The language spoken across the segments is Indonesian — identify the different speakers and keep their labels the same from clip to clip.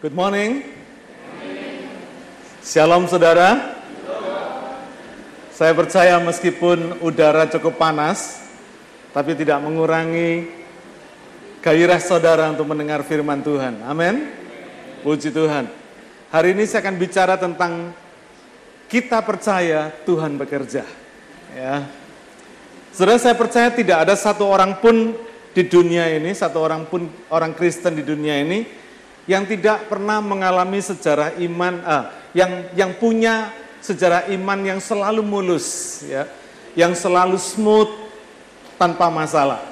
Speaker 1: Good morning. Shalom saudara. Saya percaya meskipun udara cukup panas, tapi tidak mengurangi gairah saudara untuk mendengar firman Tuhan. Amin. Puji Tuhan. Hari ini saya akan bicara tentang kita percaya Tuhan bekerja. Ya. Saudara saya percaya tidak ada satu orang pun di dunia ini, satu orang pun orang Kristen di dunia ini yang tidak pernah mengalami sejarah iman, ah, yang yang punya sejarah iman yang selalu mulus, ya, yang selalu smooth tanpa masalah.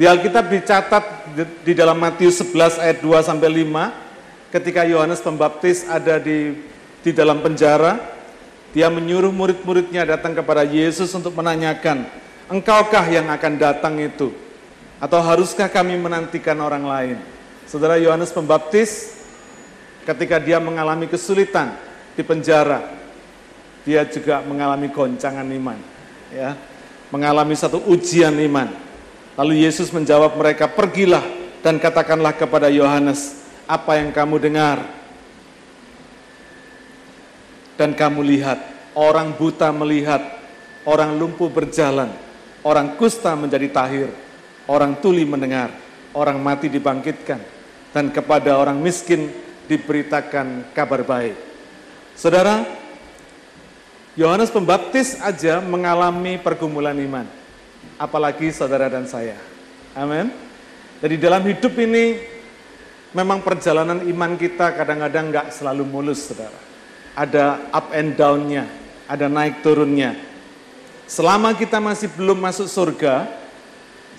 Speaker 1: Di Alkitab dicatat di, di dalam Matius 11 ayat 2 sampai 5 ketika Yohanes Pembaptis ada di di dalam penjara, dia menyuruh murid-muridnya datang kepada Yesus untuk menanyakan, "Engkaukah yang akan datang itu?" Atau haruskah kami menantikan orang lain? Saudara Yohanes Pembaptis ketika dia mengalami kesulitan di penjara, dia juga mengalami goncangan iman, ya. Mengalami satu ujian iman. Lalu Yesus menjawab mereka, "Pergilah dan katakanlah kepada Yohanes apa yang kamu dengar dan kamu lihat, orang buta melihat, orang lumpuh berjalan, orang kusta menjadi tahir, orang tuli mendengar, orang mati dibangkitkan, dan kepada orang miskin diberitakan kabar baik. Saudara, Yohanes Pembaptis aja mengalami pergumulan iman, apalagi saudara dan saya. Amin. Jadi dalam hidup ini memang perjalanan iman kita kadang-kadang nggak selalu mulus, saudara. Ada up and down-nya, ada naik turunnya. Selama kita masih belum masuk surga,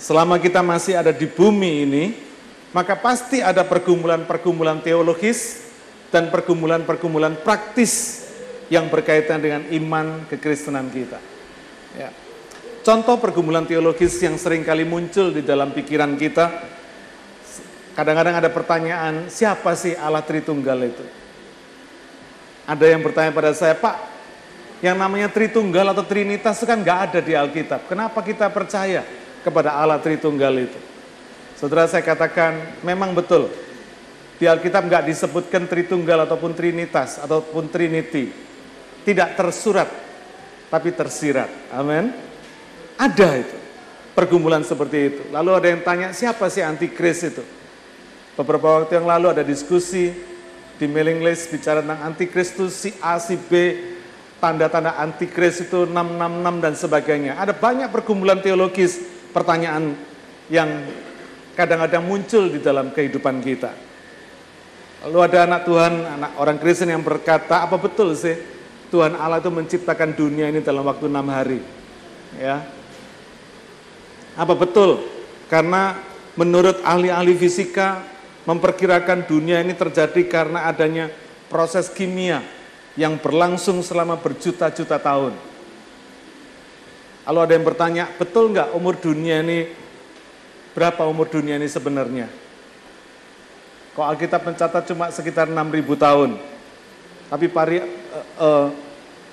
Speaker 1: selama kita masih ada di bumi ini, maka pasti ada pergumulan-pergumulan teologis dan pergumulan-pergumulan praktis yang berkaitan dengan iman kekristenan kita. Ya. Contoh pergumulan teologis yang sering kali muncul di dalam pikiran kita, kadang-kadang ada pertanyaan, siapa sih Allah Tritunggal itu? Ada yang bertanya pada saya, Pak, yang namanya Tritunggal atau Trinitas kan nggak ada di Alkitab. Kenapa kita percaya? Kepada Allah Tritunggal itu. Saudara saya katakan memang betul. Di Alkitab nggak disebutkan Tritunggal ataupun Trinitas ataupun Trinity. Tidak tersurat, tapi tersirat. Amin. Ada itu. Pergumulan seperti itu. Lalu ada yang tanya, siapa sih antikris itu? Beberapa waktu yang lalu ada diskusi di mailing list bicara tentang antikristus si A, si B, tanda-tanda antikris itu 666 dan sebagainya. Ada banyak pergumulan teologis pertanyaan yang kadang-kadang muncul di dalam kehidupan kita. Lalu ada anak Tuhan, anak orang Kristen yang berkata, apa betul sih Tuhan Allah itu menciptakan dunia ini dalam waktu enam hari? Ya, apa betul? Karena menurut ahli-ahli fisika memperkirakan dunia ini terjadi karena adanya proses kimia yang berlangsung selama berjuta-juta tahun. Kalau ada yang bertanya, betul nggak umur dunia ini, berapa umur dunia ini sebenarnya? Kok Alkitab mencatat cuma sekitar 6.000 tahun. Tapi pari, uh, uh,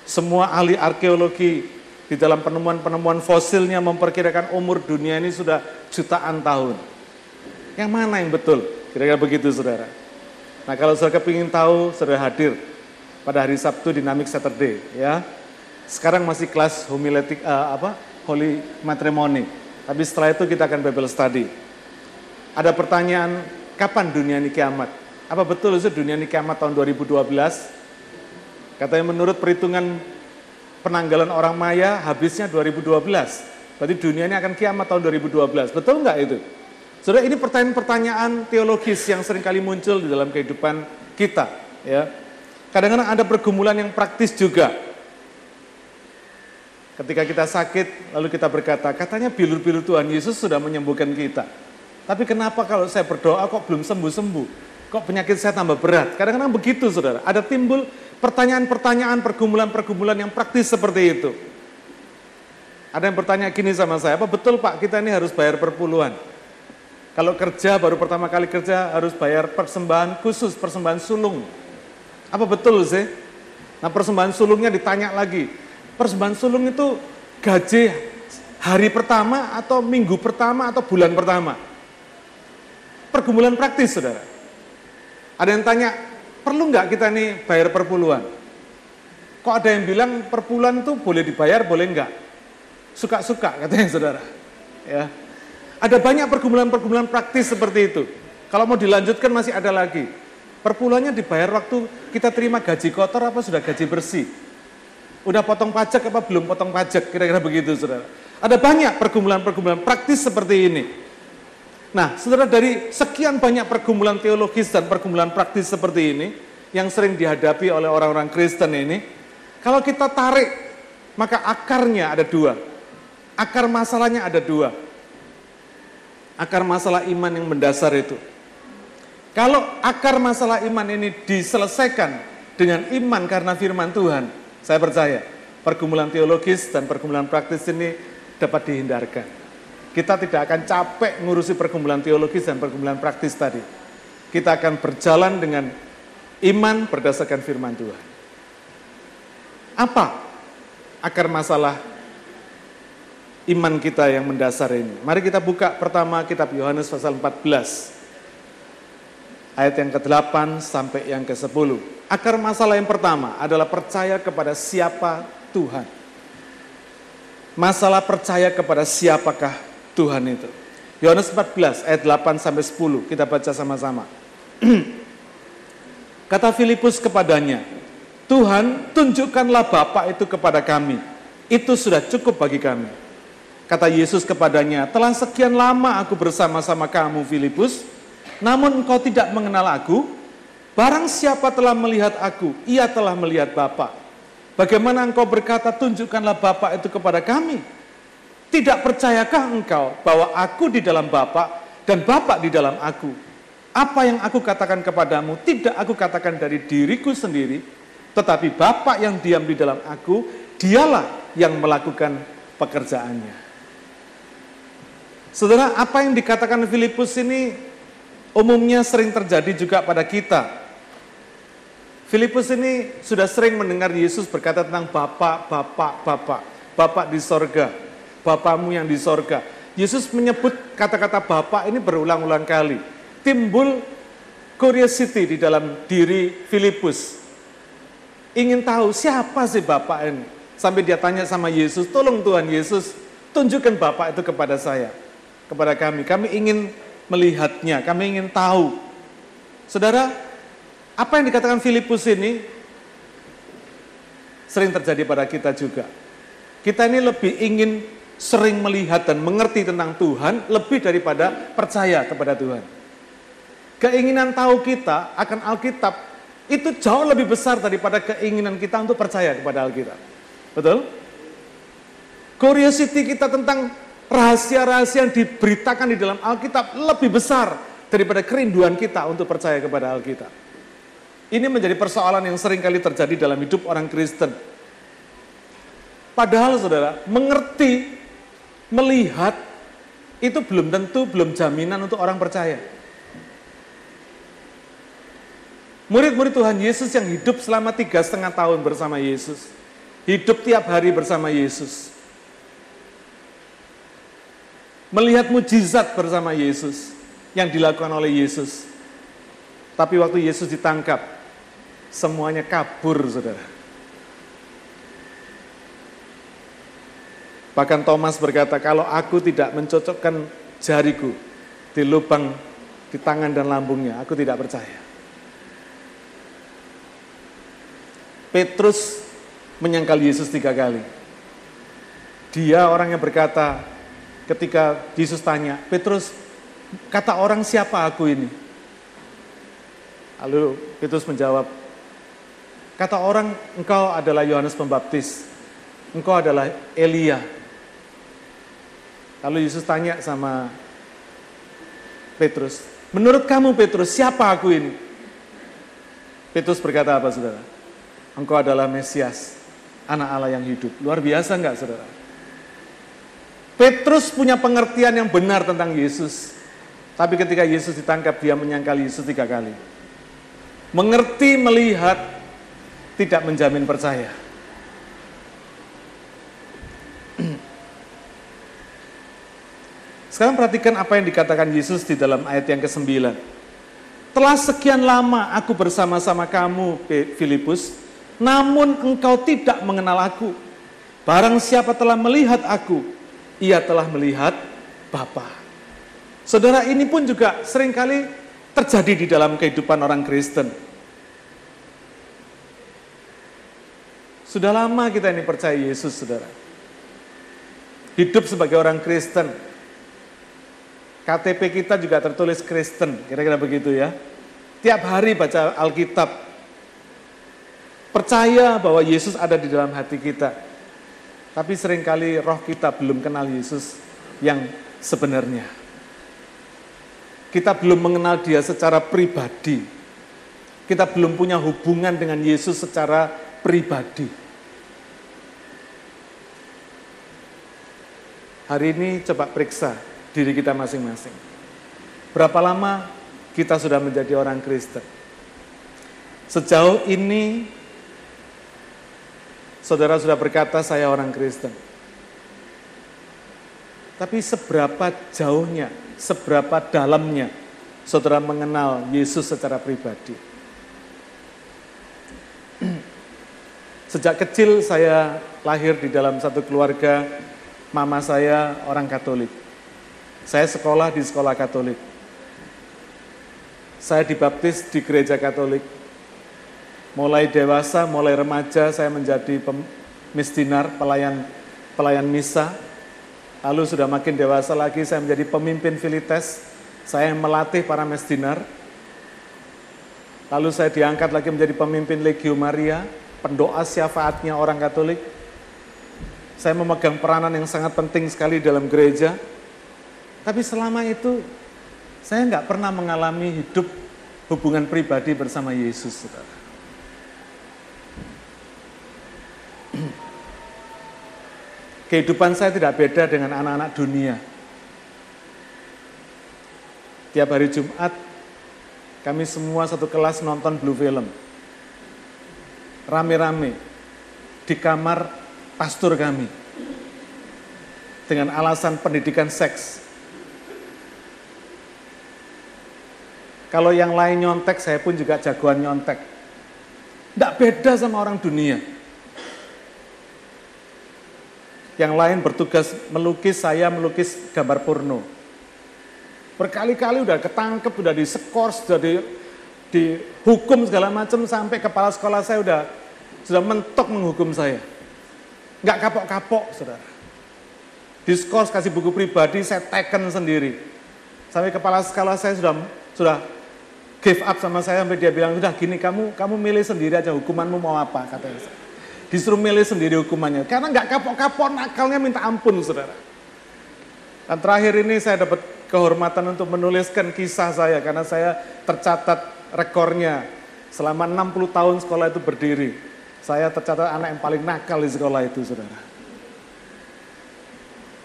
Speaker 1: semua ahli arkeologi di dalam penemuan-penemuan fosilnya memperkirakan umur dunia ini sudah jutaan tahun. Yang mana yang betul? Kira-kira begitu saudara. Nah kalau saudara kepingin tahu, saudara hadir pada hari Sabtu Dynamic Saturday ya sekarang masih kelas homiletik uh, apa? Holy matrimony. Tapi setelah itu kita akan Bible study. Ada pertanyaan, kapan dunia ini kiamat? Apa betul itu dunia ini kiamat tahun 2012? Katanya menurut perhitungan penanggalan orang Maya habisnya 2012. Berarti dunia ini akan kiamat tahun 2012. Betul nggak itu? Saudara, ini pertanyaan-pertanyaan teologis yang sering kali muncul di dalam kehidupan kita. Ya, Kadang-kadang ada pergumulan yang praktis juga. Ketika kita sakit, lalu kita berkata, katanya bilur-bilur Tuhan Yesus sudah menyembuhkan kita. Tapi kenapa kalau saya berdoa kok belum sembuh-sembuh? Kok penyakit saya tambah berat? Kadang-kadang begitu saudara. Ada timbul pertanyaan-pertanyaan, pergumulan-pergumulan yang praktis seperti itu. Ada yang bertanya gini sama saya, apa betul Pak kita ini harus bayar perpuluhan? Kalau kerja baru pertama kali kerja harus bayar persembahan khusus, persembahan sulung. Apa betul sih? Nah persembahan sulungnya ditanya lagi, persembahan sulung itu gaji hari pertama atau minggu pertama atau bulan pertama? pergumulan praktis, saudara. Ada yang tanya, perlu nggak kita nih bayar perpuluhan? Kok ada yang bilang perpuluhan itu boleh dibayar, boleh nggak? Suka-suka katanya saudara. Ya. Ada banyak pergumulan-pergumulan praktis seperti itu. Kalau mau dilanjutkan masih ada lagi. Perpuluhannya dibayar waktu kita terima gaji kotor apa sudah gaji bersih? Udah potong pajak apa belum potong pajak? Kira-kira begitu saudara. Ada banyak pergumulan-pergumulan praktis seperti ini. Nah, saudara dari sekian banyak pergumulan teologis dan pergumulan praktis seperti ini, yang sering dihadapi oleh orang-orang Kristen ini, kalau kita tarik, maka akarnya ada dua. Akar masalahnya ada dua. Akar masalah iman yang mendasar itu. Kalau akar masalah iman ini diselesaikan dengan iman karena firman Tuhan, saya percaya pergumulan teologis dan pergumulan praktis ini dapat dihindarkan. Kita tidak akan capek ngurusi pergumulan teologis dan pergumulan praktis tadi. Kita akan berjalan dengan iman berdasarkan firman Tuhan. Apa akar masalah iman kita yang mendasar ini? Mari kita buka pertama kitab Yohanes pasal 14 ayat yang ke-8 sampai yang ke-10. Akar masalah yang pertama adalah percaya kepada siapa Tuhan. Masalah percaya kepada siapakah Tuhan itu. Yohanes 14 ayat 8 sampai 10 kita baca sama-sama. Kata Filipus kepadanya, Tuhan tunjukkanlah Bapa itu kepada kami. Itu sudah cukup bagi kami. Kata Yesus kepadanya, telah sekian lama aku bersama-sama kamu Filipus, namun engkau tidak mengenal aku, barang siapa telah melihat aku, ia telah melihat Bapa. Bagaimana engkau berkata, tunjukkanlah Bapa itu kepada kami? Tidak percayakah engkau bahwa aku di dalam Bapa dan Bapa di dalam aku? Apa yang aku katakan kepadamu, tidak aku katakan dari diriku sendiri, tetapi Bapa yang diam di dalam aku, dialah yang melakukan pekerjaannya. Saudara, apa yang dikatakan Filipus ini umumnya sering terjadi juga pada kita. Filipus ini sudah sering mendengar Yesus berkata tentang Bapak, Bapak, Bapak, Bapak di sorga, Bapakmu yang di sorga. Yesus menyebut kata-kata Bapak ini berulang-ulang kali. Timbul curiosity di dalam diri Filipus. Ingin tahu siapa sih Bapak ini. Sampai dia tanya sama Yesus, tolong Tuhan Yesus, tunjukkan Bapak itu kepada saya, kepada kami. Kami ingin melihatnya, kami ingin tahu. Saudara, apa yang dikatakan Filipus ini sering terjadi pada kita juga. Kita ini lebih ingin sering melihat dan mengerti tentang Tuhan lebih daripada percaya kepada Tuhan. Keinginan tahu kita akan Alkitab itu jauh lebih besar daripada keinginan kita untuk percaya kepada Alkitab. Betul? Curiosity kita tentang rahasia-rahasia yang diberitakan di dalam Alkitab lebih besar daripada kerinduan kita untuk percaya kepada Alkitab. Ini menjadi persoalan yang sering kali terjadi dalam hidup orang Kristen. Padahal saudara, mengerti, melihat, itu belum tentu, belum jaminan untuk orang percaya. Murid-murid Tuhan Yesus yang hidup selama tiga setengah tahun bersama Yesus, hidup tiap hari bersama Yesus, melihat mujizat bersama Yesus yang dilakukan oleh Yesus. Tapi waktu Yesus ditangkap, semuanya kabur, saudara. Bahkan Thomas berkata, kalau aku tidak mencocokkan jariku di lubang di tangan dan lambungnya, aku tidak percaya. Petrus menyangkal Yesus tiga kali. Dia orang yang berkata, ketika Yesus tanya, Petrus, kata orang siapa aku ini? Lalu Petrus menjawab, kata orang engkau adalah Yohanes Pembaptis, engkau adalah Elia. Lalu Yesus tanya sama Petrus, menurut kamu Petrus, siapa aku ini? Petrus berkata apa saudara? Engkau adalah Mesias, anak Allah yang hidup. Luar biasa enggak saudara? Petrus punya pengertian yang benar tentang Yesus. Tapi ketika Yesus ditangkap, dia menyangkal Yesus tiga kali. Mengerti, melihat, tidak menjamin percaya. Sekarang perhatikan apa yang dikatakan Yesus di dalam ayat yang ke-9. Telah sekian lama aku bersama-sama kamu, Filipus, namun engkau tidak mengenal aku. Barang siapa telah melihat aku, ia telah melihat Bapa. Saudara ini pun juga sering kali terjadi di dalam kehidupan orang Kristen. Sudah lama kita ini percaya Yesus, saudara. Hidup sebagai orang Kristen, KTP kita juga tertulis Kristen, kira-kira begitu ya. Tiap hari baca Alkitab, percaya bahwa Yesus ada di dalam hati kita. Tapi sering kali roh kita belum kenal Yesus yang sebenarnya. Kita belum mengenal dia secara pribadi. Kita belum punya hubungan dengan Yesus secara pribadi. Hari ini coba periksa diri kita masing-masing. Berapa lama kita sudah menjadi orang Kristen? Sejauh ini, saudara sudah berkata saya orang Kristen. Tapi seberapa jauhnya, seberapa dalamnya saudara mengenal Yesus secara pribadi? Sejak kecil saya lahir di dalam satu keluarga, mama saya orang Katolik. Saya sekolah di sekolah Katolik. Saya dibaptis di gereja Katolik. Mulai dewasa, mulai remaja saya menjadi misdinar, pelayan pelayan misa. Lalu sudah makin dewasa lagi saya menjadi pemimpin Filites. Saya melatih para mesdinar. Lalu saya diangkat lagi menjadi pemimpin Legio Maria, pendoa syafaatnya orang Katolik. Saya memegang peranan yang sangat penting sekali dalam gereja. Tapi selama itu saya nggak pernah mengalami hidup hubungan pribadi bersama Yesus, saudara. Kehidupan saya tidak beda dengan anak-anak dunia. Tiap hari Jumat, kami semua satu kelas nonton Blue Film. Rame-rame di kamar pastor kami. Dengan alasan pendidikan seks. Kalau yang lain nyontek, saya pun juga jagoan nyontek. Tidak beda sama orang dunia. Yang lain bertugas melukis, saya melukis gambar porno. Berkali-kali udah ketangkep, udah disekor, sudah di, dihukum segala macam sampai kepala sekolah saya udah sudah mentok menghukum saya. Nggak kapok-kapok, saudara. Diskors kasih buku pribadi, saya teken sendiri. Sampai kepala sekolah saya sudah sudah give up sama saya sampai dia bilang udah gini kamu kamu milih sendiri aja hukumanmu mau apa katanya. Disuruh milih sendiri hukumannya karena nggak kapok-kapok nakalnya minta ampun saudara. Dan terakhir ini saya dapat kehormatan untuk menuliskan kisah saya karena saya tercatat rekornya selama 60 tahun sekolah itu berdiri. Saya tercatat anak yang paling nakal di sekolah itu saudara.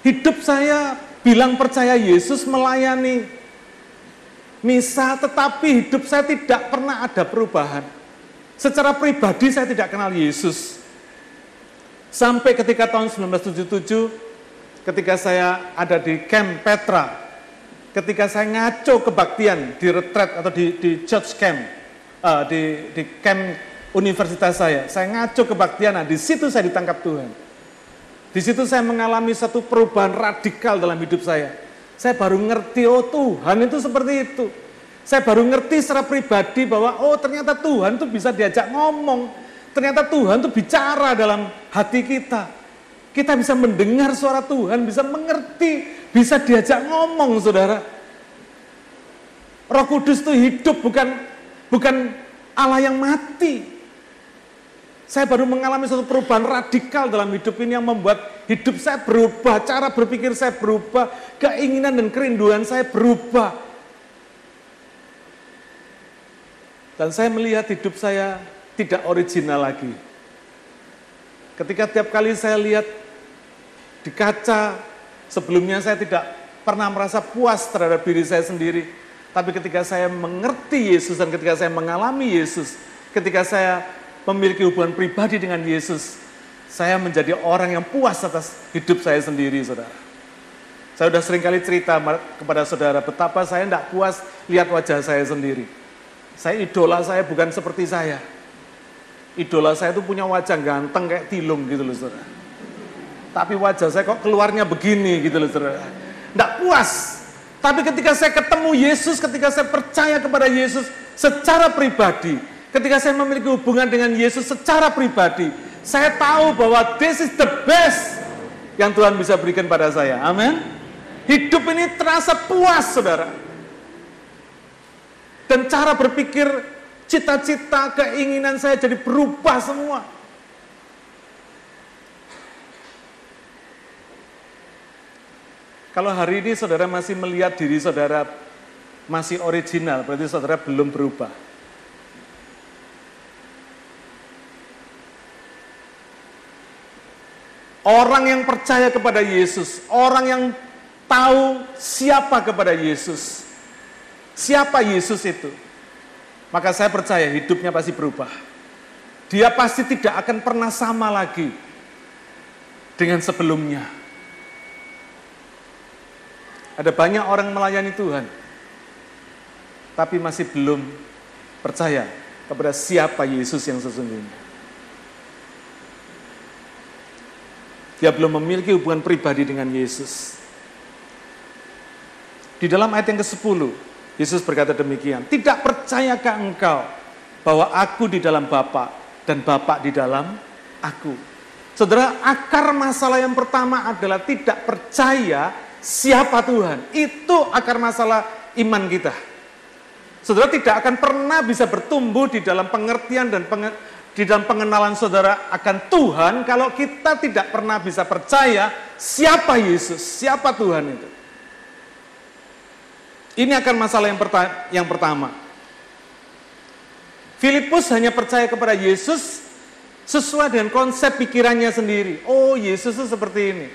Speaker 1: Hidup saya bilang percaya Yesus melayani misa, tetapi hidup saya tidak pernah ada perubahan. Secara pribadi saya tidak kenal Yesus. Sampai ketika tahun 1977, ketika saya ada di camp Petra, ketika saya ngaco kebaktian di retret atau di, di church camp, uh, di, di camp universitas saya, saya ngaco kebaktian, nah di situ saya ditangkap Tuhan. Di situ saya mengalami satu perubahan radikal dalam hidup saya. Saya baru ngerti, oh Tuhan itu seperti itu. Saya baru ngerti secara pribadi bahwa oh ternyata Tuhan itu bisa diajak ngomong. Ternyata Tuhan itu bicara dalam hati kita. Kita bisa mendengar suara Tuhan, bisa mengerti, bisa diajak ngomong saudara. Roh Kudus itu hidup bukan bukan Allah yang mati. Saya baru mengalami suatu perubahan radikal dalam hidup ini yang membuat hidup saya berubah, cara berpikir saya berubah, keinginan dan kerinduan saya berubah. Dan saya melihat hidup saya tidak original lagi. Ketika tiap kali saya lihat di kaca, sebelumnya saya tidak pernah merasa puas terhadap diri saya sendiri. Tapi ketika saya mengerti Yesus dan ketika saya mengalami Yesus, ketika saya memiliki hubungan pribadi dengan Yesus, saya menjadi orang yang puas atas hidup saya sendiri, saudara. Saya sudah sering kali cerita kepada saudara betapa saya tidak puas lihat wajah saya sendiri. Saya idola saya bukan seperti saya. Idola saya itu punya wajah ganteng kayak tilung gitu loh saudara. Tapi wajah saya kok keluarnya begini gitu loh saudara. Tidak puas. Tapi ketika saya ketemu Yesus, ketika saya percaya kepada Yesus secara pribadi, ketika saya memiliki hubungan dengan Yesus secara pribadi, saya tahu bahwa this is the best yang Tuhan bisa berikan pada saya. Amin. Hidup ini terasa puas, saudara. Dan cara berpikir, cita-cita, keinginan saya jadi berubah semua. Kalau hari ini saudara masih melihat diri saudara masih original, berarti saudara belum berubah. Orang yang percaya kepada Yesus, orang yang tahu siapa kepada Yesus. Siapa Yesus itu? Maka saya percaya hidupnya pasti berubah. Dia pasti tidak akan pernah sama lagi dengan sebelumnya. Ada banyak orang melayani Tuhan, tapi masih belum percaya kepada siapa Yesus yang sesungguhnya. Dia belum memiliki hubungan pribadi dengan Yesus. Di dalam ayat yang ke-10, Yesus berkata demikian, Tidak percayakah engkau bahwa aku di dalam Bapa dan Bapa di dalam aku? Saudara, akar masalah yang pertama adalah tidak percaya siapa Tuhan. Itu akar masalah iman kita. Saudara tidak akan pernah bisa bertumbuh di dalam pengertian dan penge, di dalam pengenalan saudara akan Tuhan kalau kita tidak pernah bisa percaya siapa Yesus, siapa Tuhan itu. Ini akan masalah yang, perta yang pertama. Filipus hanya percaya kepada Yesus sesuai dengan konsep pikirannya sendiri. Oh, Yesus itu seperti ini.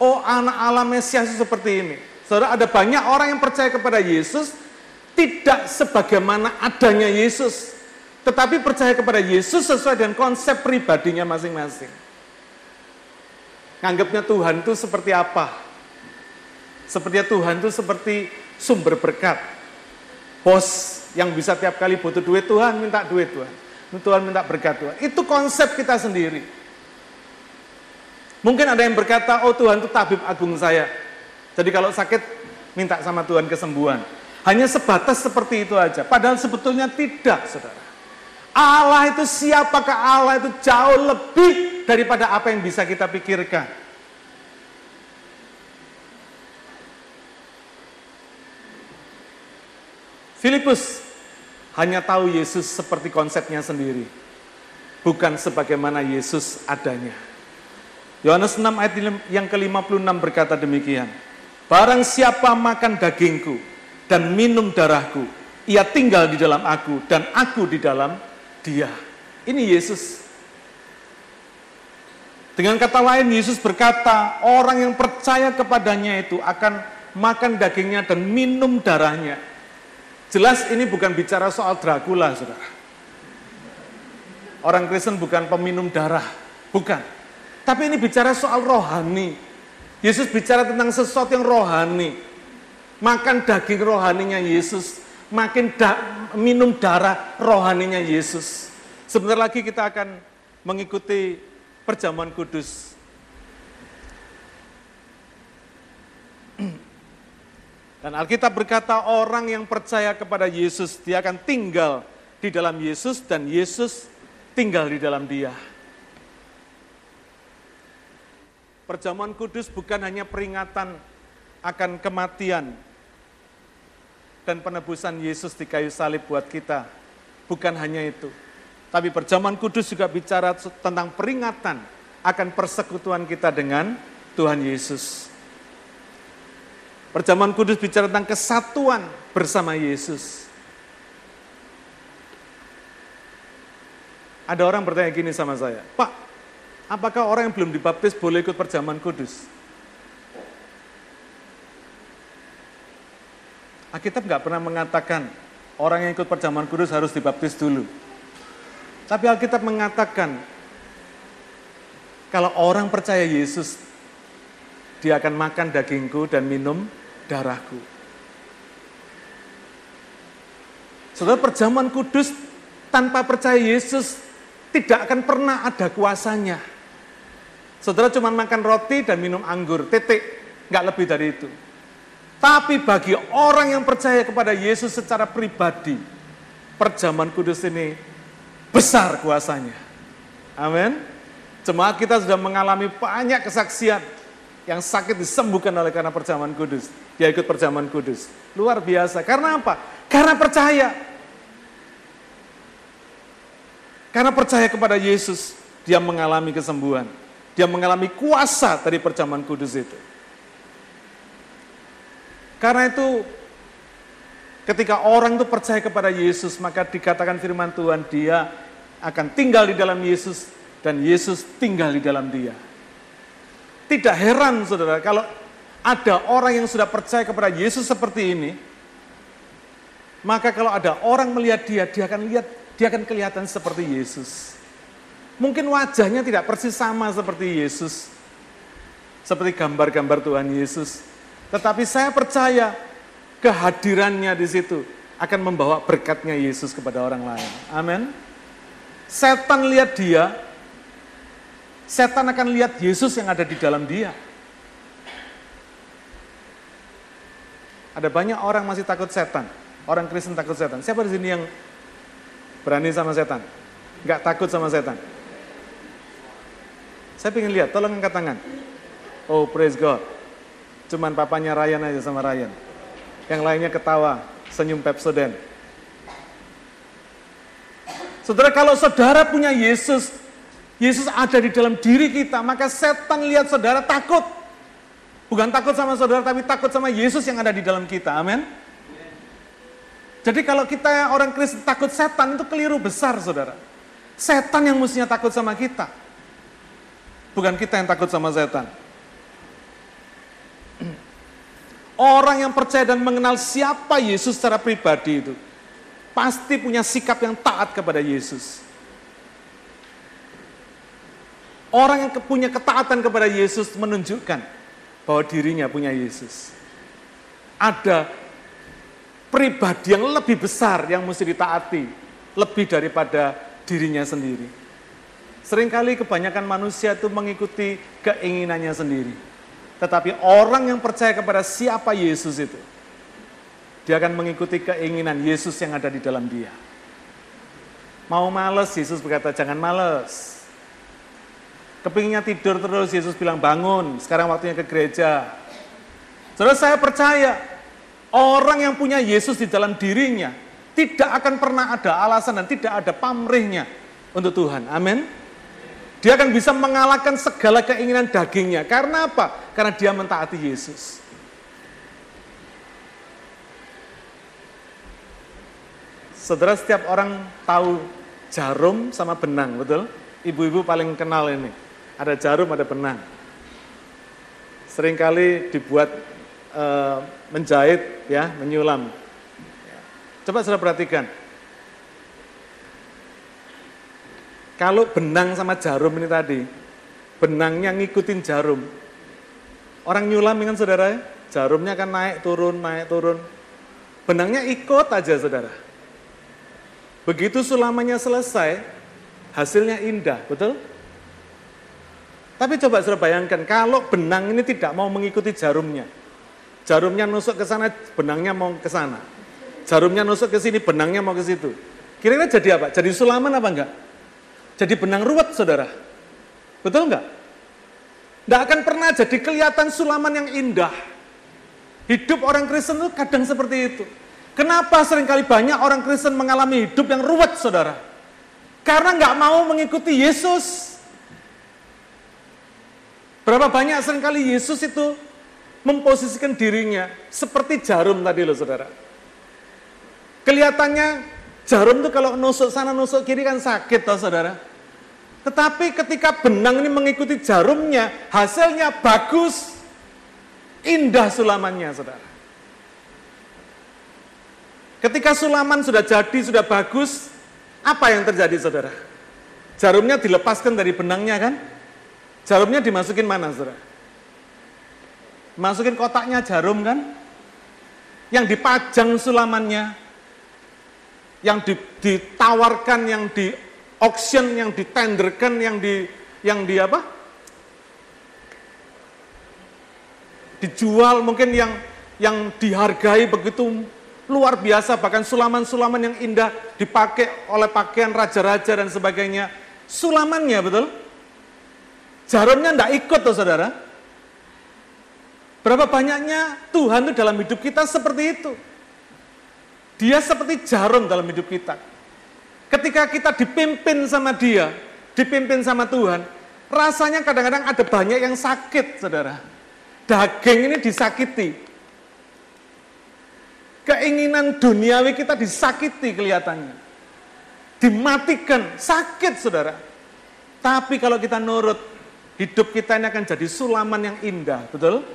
Speaker 1: Oh, anak Allah Mesias itu seperti ini. Saudara, ada banyak orang yang percaya kepada Yesus tidak sebagaimana adanya Yesus, tetapi percaya kepada Yesus sesuai dengan konsep pribadinya masing-masing. Nganggapnya Tuhan itu seperti apa? Sepertinya Tuhan itu seperti sumber berkat. Bos yang bisa tiap kali butuh duit Tuhan minta duit Tuhan. Tuhan minta berkat Tuhan. Itu konsep kita sendiri. Mungkin ada yang berkata, oh Tuhan itu tabib agung saya. Jadi kalau sakit minta sama Tuhan kesembuhan. Hanya sebatas seperti itu aja. Padahal sebetulnya tidak, saudara. Allah itu siapakah Allah itu jauh lebih daripada apa yang bisa kita pikirkan. Filipus hanya tahu Yesus seperti konsepnya sendiri, bukan sebagaimana Yesus adanya. Yohanes 6 ayat yang ke-56 berkata demikian, Barang siapa makan dagingku dan minum darahku, ia tinggal di dalam aku dan aku di dalam dia. Ini Yesus. Dengan kata lain, Yesus berkata, orang yang percaya kepadanya itu akan makan dagingnya dan minum darahnya. Jelas ini bukan bicara soal Dracula, saudara. Orang Kristen bukan peminum darah, bukan. Tapi ini bicara soal rohani. Yesus bicara tentang sesuatu yang rohani. Makan daging rohaninya Yesus, makin da minum darah rohaninya Yesus. Sebentar lagi kita akan mengikuti perjamuan kudus Dan Alkitab berkata orang yang percaya kepada Yesus, dia akan tinggal di dalam Yesus dan Yesus tinggal di dalam dia. Perjamuan kudus bukan hanya peringatan akan kematian dan penebusan Yesus di kayu salib buat kita. Bukan hanya itu. Tapi perjamuan kudus juga bicara tentang peringatan akan persekutuan kita dengan Tuhan Yesus. Perjamuan kudus bicara tentang kesatuan bersama Yesus. Ada orang bertanya gini sama saya, Pak, apakah orang yang belum dibaptis boleh ikut perjamuan kudus? Alkitab nggak pernah mengatakan orang yang ikut perjamuan kudus harus dibaptis dulu. Tapi Alkitab mengatakan kalau orang percaya Yesus dia akan makan dagingku dan minum darahku. Saudara perjamuan kudus tanpa percaya Yesus tidak akan pernah ada kuasanya. Saudara cuma makan roti dan minum anggur, titik, nggak lebih dari itu. Tapi bagi orang yang percaya kepada Yesus secara pribadi, perjamuan kudus ini besar kuasanya. Amin. Jemaat kita sudah mengalami banyak kesaksian yang sakit disembuhkan oleh karena perjamuan kudus. Dia ikut perjamuan kudus. Luar biasa. Karena apa? Karena percaya. Karena percaya kepada Yesus, dia mengalami kesembuhan. Dia mengalami kuasa dari perjamuan kudus itu. Karena itu ketika orang itu percaya kepada Yesus, maka dikatakan firman Tuhan, dia akan tinggal di dalam Yesus dan Yesus tinggal di dalam dia. Tidak heran saudara, kalau ada orang yang sudah percaya kepada Yesus seperti ini, maka kalau ada orang melihat dia, dia akan lihat dia akan kelihatan seperti Yesus. Mungkin wajahnya tidak persis sama seperti Yesus. Seperti gambar-gambar Tuhan Yesus. Tetapi saya percaya kehadirannya di situ akan membawa berkatnya Yesus kepada orang lain. Amin. Setan lihat dia, setan akan lihat Yesus yang ada di dalam dia. Ada banyak orang masih takut setan. Orang Kristen takut setan. Siapa di sini yang Berani sama setan? Enggak takut sama setan? Saya ingin lihat, tolong angkat tangan. Oh, praise God. Cuman papanya Ryan aja sama Ryan. Yang lainnya ketawa, senyum Pepsoden. Saudara, kalau saudara punya Yesus, Yesus ada di dalam diri kita, maka setan lihat saudara takut. Bukan takut sama saudara, tapi takut sama Yesus yang ada di dalam kita. Amin. Jadi kalau kita orang Kristen takut setan itu keliru besar saudara. Setan yang mestinya takut sama kita. Bukan kita yang takut sama setan. Orang yang percaya dan mengenal siapa Yesus secara pribadi itu, pasti punya sikap yang taat kepada Yesus. Orang yang punya ketaatan kepada Yesus menunjukkan bahwa dirinya punya Yesus. Ada pribadi yang lebih besar yang mesti ditaati, lebih daripada dirinya sendiri. Seringkali kebanyakan manusia itu mengikuti keinginannya sendiri. Tetapi orang yang percaya kepada siapa Yesus itu, dia akan mengikuti keinginan Yesus yang ada di dalam dia. Mau males, Yesus berkata jangan males. Kepinginnya tidur terus, Yesus bilang bangun, sekarang waktunya ke gereja. Terus saya percaya, Orang yang punya Yesus di dalam dirinya tidak akan pernah ada alasan dan tidak ada pamrihnya untuk Tuhan. Amin. Dia akan bisa mengalahkan segala keinginan dagingnya. Karena apa? Karena dia mentaati Yesus. Saudara setiap orang tahu jarum sama benang, betul? Ibu-ibu paling kenal ini. Ada jarum, ada benang. Seringkali dibuat uh, menjahit, ya, menyulam. Coba saudara perhatikan. Kalau benang sama jarum ini tadi, benangnya ngikutin jarum. Orang nyulam kan saudara, jarumnya kan naik turun, naik turun. Benangnya ikut aja saudara. Begitu sulamannya selesai, hasilnya indah, betul? Tapi coba saudara bayangkan, kalau benang ini tidak mau mengikuti jarumnya, Jarumnya nusuk ke sana, benangnya mau ke sana. Jarumnya nusuk ke sini, benangnya mau ke situ. Kira-kira jadi apa? Jadi sulaman apa enggak? Jadi benang ruwet, saudara. Betul enggak? Enggak akan pernah jadi kelihatan sulaman yang indah. Hidup orang Kristen itu kadang seperti itu. Kenapa sering kali banyak orang Kristen mengalami hidup yang ruwet, saudara? Karena nggak mau mengikuti Yesus. Berapa banyak sering kali Yesus itu memposisikan dirinya seperti jarum tadi loh saudara. Kelihatannya jarum tuh kalau nusuk sana nusuk kiri kan sakit toh saudara. Tetapi ketika benang ini mengikuti jarumnya, hasilnya bagus, indah sulamannya saudara. Ketika sulaman sudah jadi, sudah bagus, apa yang terjadi saudara? Jarumnya dilepaskan dari benangnya kan? Jarumnya dimasukin mana saudara? masukin kotaknya jarum kan? Yang dipajang sulamannya, yang ditawarkan, yang di auction, yang ditenderkan, yang di yang di apa? Dijual mungkin yang yang dihargai begitu luar biasa, bahkan sulaman-sulaman yang indah dipakai oleh pakaian raja-raja dan sebagainya. Sulamannya betul? Jarumnya tidak ikut tuh saudara. Berapa banyaknya Tuhan itu dalam hidup kita seperti itu. Dia seperti jarum dalam hidup kita. Ketika kita dipimpin sama dia, dipimpin sama Tuhan, rasanya kadang-kadang ada banyak yang sakit, saudara. Daging ini disakiti. Keinginan duniawi kita disakiti kelihatannya. Dimatikan, sakit saudara. Tapi kalau kita nurut, hidup kita ini akan jadi sulaman yang indah, betul?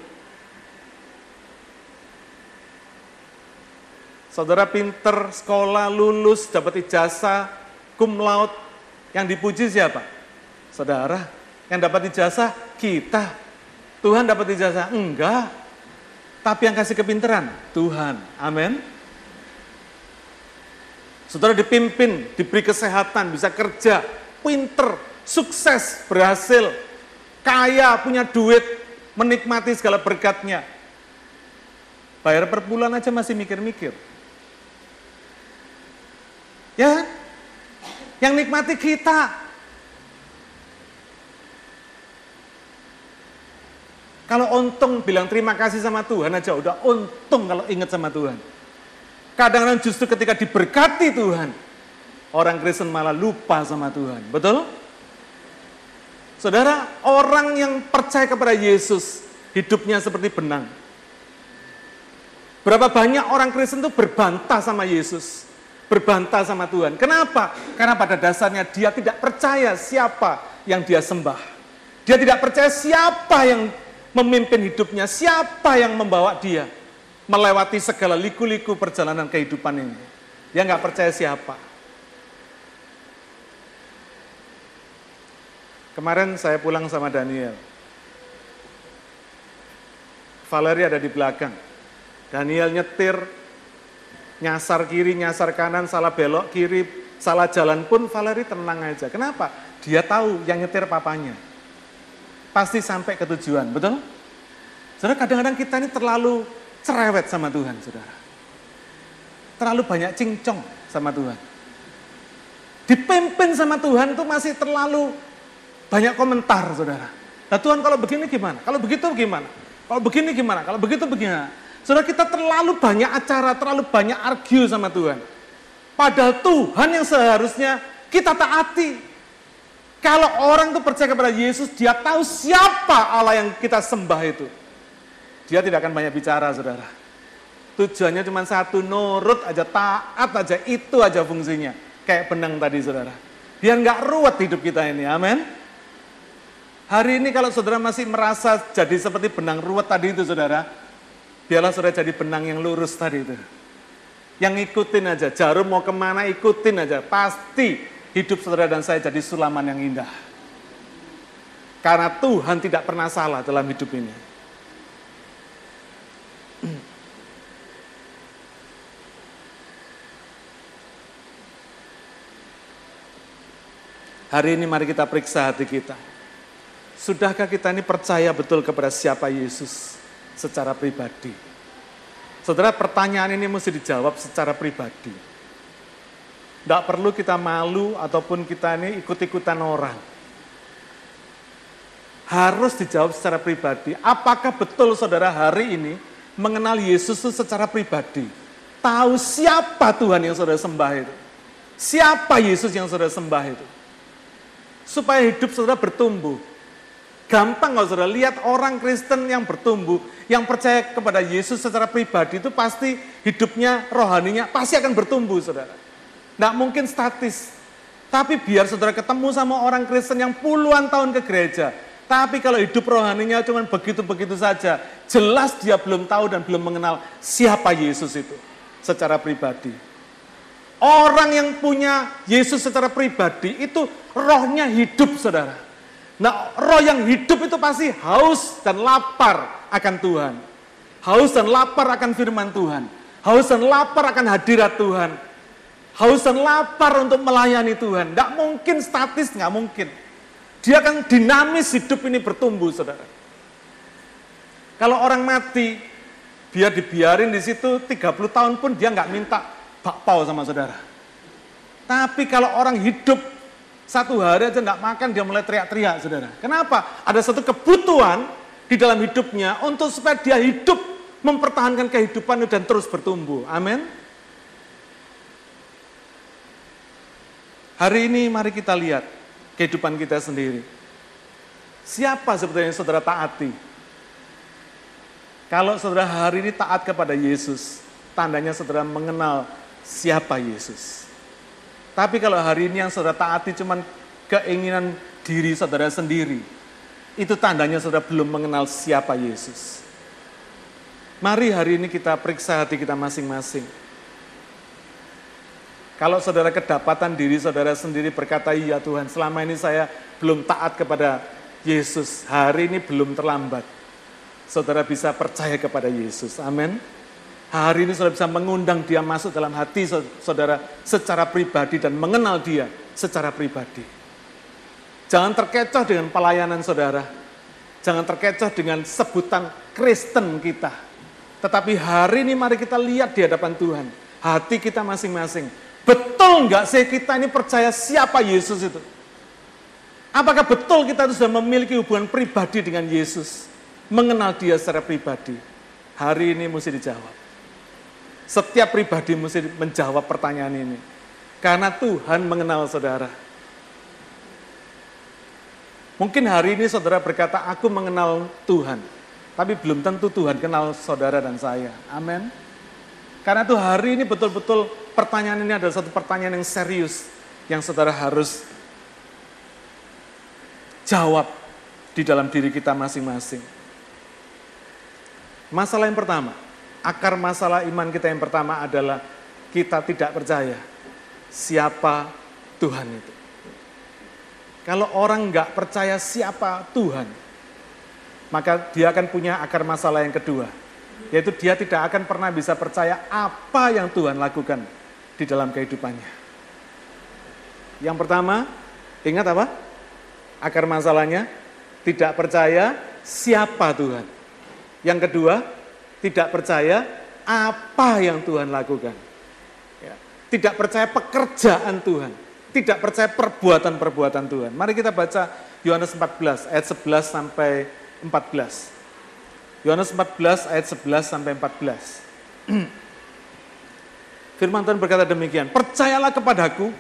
Speaker 1: Saudara pinter, sekolah, lulus, dapat ijazah, cum laude. Yang dipuji siapa? Saudara. Yang dapat ijazah, kita. Tuhan dapat ijazah? Enggak. Tapi yang kasih kepinteran, Tuhan. Amin. Saudara dipimpin, diberi kesehatan, bisa kerja, pinter, sukses, berhasil, kaya, punya duit, menikmati segala berkatnya. Bayar per bulan aja masih mikir-mikir. Ya, yang nikmati kita. Kalau untung bilang terima kasih sama Tuhan aja udah untung kalau ingat sama Tuhan. Kadang-kadang justru ketika diberkati Tuhan, orang Kristen malah lupa sama Tuhan. Betul? Saudara, orang yang percaya kepada Yesus, hidupnya seperti benang. Berapa banyak orang Kristen itu berbantah sama Yesus berbantah sama Tuhan. Kenapa? Karena pada dasarnya dia tidak percaya siapa yang dia sembah. Dia tidak percaya siapa yang memimpin hidupnya, siapa yang membawa dia melewati segala liku-liku perjalanan kehidupan ini. Dia nggak percaya siapa. Kemarin saya pulang sama Daniel. Valerie ada di belakang. Daniel nyetir nyasar kiri, nyasar kanan, salah belok kiri, salah jalan pun Valeri tenang aja. Kenapa? Dia tahu yang nyetir papanya. Pasti sampai ke tujuan, betul? Saudara, kadang-kadang kita ini terlalu cerewet sama Tuhan, saudara. Terlalu banyak cincong sama Tuhan. Dipimpin sama Tuhan itu masih terlalu banyak komentar, saudara. Nah Tuhan kalau begini gimana? Kalau begitu gimana? Kalau begini gimana? Kalau begitu begini. Saudara kita terlalu banyak acara, terlalu banyak argue sama Tuhan. Padahal Tuhan yang seharusnya kita taati. Kalau orang itu percaya kepada Yesus, dia tahu siapa Allah yang kita sembah itu. Dia tidak akan banyak bicara, saudara. Tujuannya cuma satu, nurut aja, taat aja, itu aja fungsinya. Kayak benang tadi, saudara. Biar nggak ruwet hidup kita ini, amin. Hari ini kalau saudara masih merasa jadi seperti benang ruwet tadi itu, saudara, Biarlah saudara jadi benang yang lurus tadi itu. Yang ikutin aja, jarum mau ke mana ikutin aja. Pasti hidup saudara dan saya jadi sulaman yang indah. Karena Tuhan tidak pernah salah dalam hidup ini. Hari ini mari kita periksa hati kita. Sudahkah kita ini percaya betul kepada siapa Yesus? secara pribadi. Saudara, pertanyaan ini mesti dijawab secara pribadi. Tidak perlu kita malu ataupun kita ini ikut-ikutan orang. Harus dijawab secara pribadi. Apakah betul saudara hari ini mengenal Yesus itu secara pribadi? Tahu siapa Tuhan yang saudara sembah itu? Siapa Yesus yang saudara sembah itu? Supaya hidup saudara bertumbuh Gampang kalau saudara lihat orang Kristen yang bertumbuh, yang percaya kepada Yesus secara pribadi itu pasti hidupnya, rohaninya pasti akan bertumbuh saudara. Tidak mungkin statis. Tapi biar saudara ketemu sama orang Kristen yang puluhan tahun ke gereja, tapi kalau hidup rohaninya cuma begitu-begitu saja, jelas dia belum tahu dan belum mengenal siapa Yesus itu secara pribadi. Orang yang punya Yesus secara pribadi itu rohnya hidup saudara Nah, roh yang hidup itu pasti haus dan lapar akan Tuhan. Haus dan lapar akan firman Tuhan. Haus dan lapar akan hadirat Tuhan. Haus dan lapar untuk melayani Tuhan. Tidak mungkin statis, nggak mungkin. Dia akan dinamis hidup ini bertumbuh, saudara. Kalau orang mati, biar dibiarin di situ 30 tahun pun dia nggak minta bakpao sama saudara. Tapi kalau orang hidup satu hari aja nggak makan dia mulai teriak-teriak saudara. Kenapa? Ada satu kebutuhan di dalam hidupnya untuk supaya dia hidup mempertahankan kehidupan dan terus bertumbuh. Amin. Hari ini mari kita lihat kehidupan kita sendiri. Siapa sebetulnya saudara taati? Kalau saudara hari ini taat kepada Yesus, tandanya saudara mengenal siapa Yesus. Tapi kalau hari ini yang saudara taati cuma keinginan diri saudara sendiri, itu tandanya saudara belum mengenal siapa Yesus. Mari hari ini kita periksa hati kita masing-masing. Kalau saudara kedapatan diri saudara sendiri berkata, iya Tuhan selama ini saya belum taat kepada Yesus, hari ini belum terlambat. Saudara bisa percaya kepada Yesus, amin. Hari ini saudara bisa mengundang dia masuk dalam hati saudara secara pribadi dan mengenal dia secara pribadi. Jangan terkecoh dengan pelayanan saudara. Jangan terkecoh dengan sebutan Kristen kita. Tetapi hari ini mari kita lihat di hadapan Tuhan. Hati kita masing-masing. Betul nggak sih kita ini percaya siapa Yesus itu? Apakah betul kita itu sudah memiliki hubungan pribadi dengan Yesus? Mengenal dia secara pribadi? Hari ini mesti dijawab. Setiap pribadi mesti menjawab pertanyaan ini. Karena Tuhan mengenal saudara. Mungkin hari ini saudara berkata, aku mengenal Tuhan. Tapi belum tentu Tuhan kenal saudara dan saya. Amin. Karena itu hari ini betul-betul pertanyaan ini adalah satu pertanyaan yang serius. Yang saudara harus jawab di dalam diri kita masing-masing. Masalah yang pertama, Akar masalah iman kita yang pertama adalah kita tidak percaya siapa Tuhan itu. Kalau orang nggak percaya siapa Tuhan, maka dia akan punya akar masalah yang kedua, yaitu dia tidak akan pernah bisa percaya apa yang Tuhan lakukan di dalam kehidupannya. Yang pertama, ingat apa? Akar masalahnya tidak percaya siapa Tuhan. Yang kedua, tidak percaya apa yang Tuhan lakukan. Ya. Tidak percaya pekerjaan Tuhan. Tidak percaya perbuatan-perbuatan Tuhan. Mari kita baca Yohanes 14 ayat 11 sampai 14. Yohanes 14 ayat 11 sampai 14. Firman Tuhan berkata demikian, percayalah kepadaku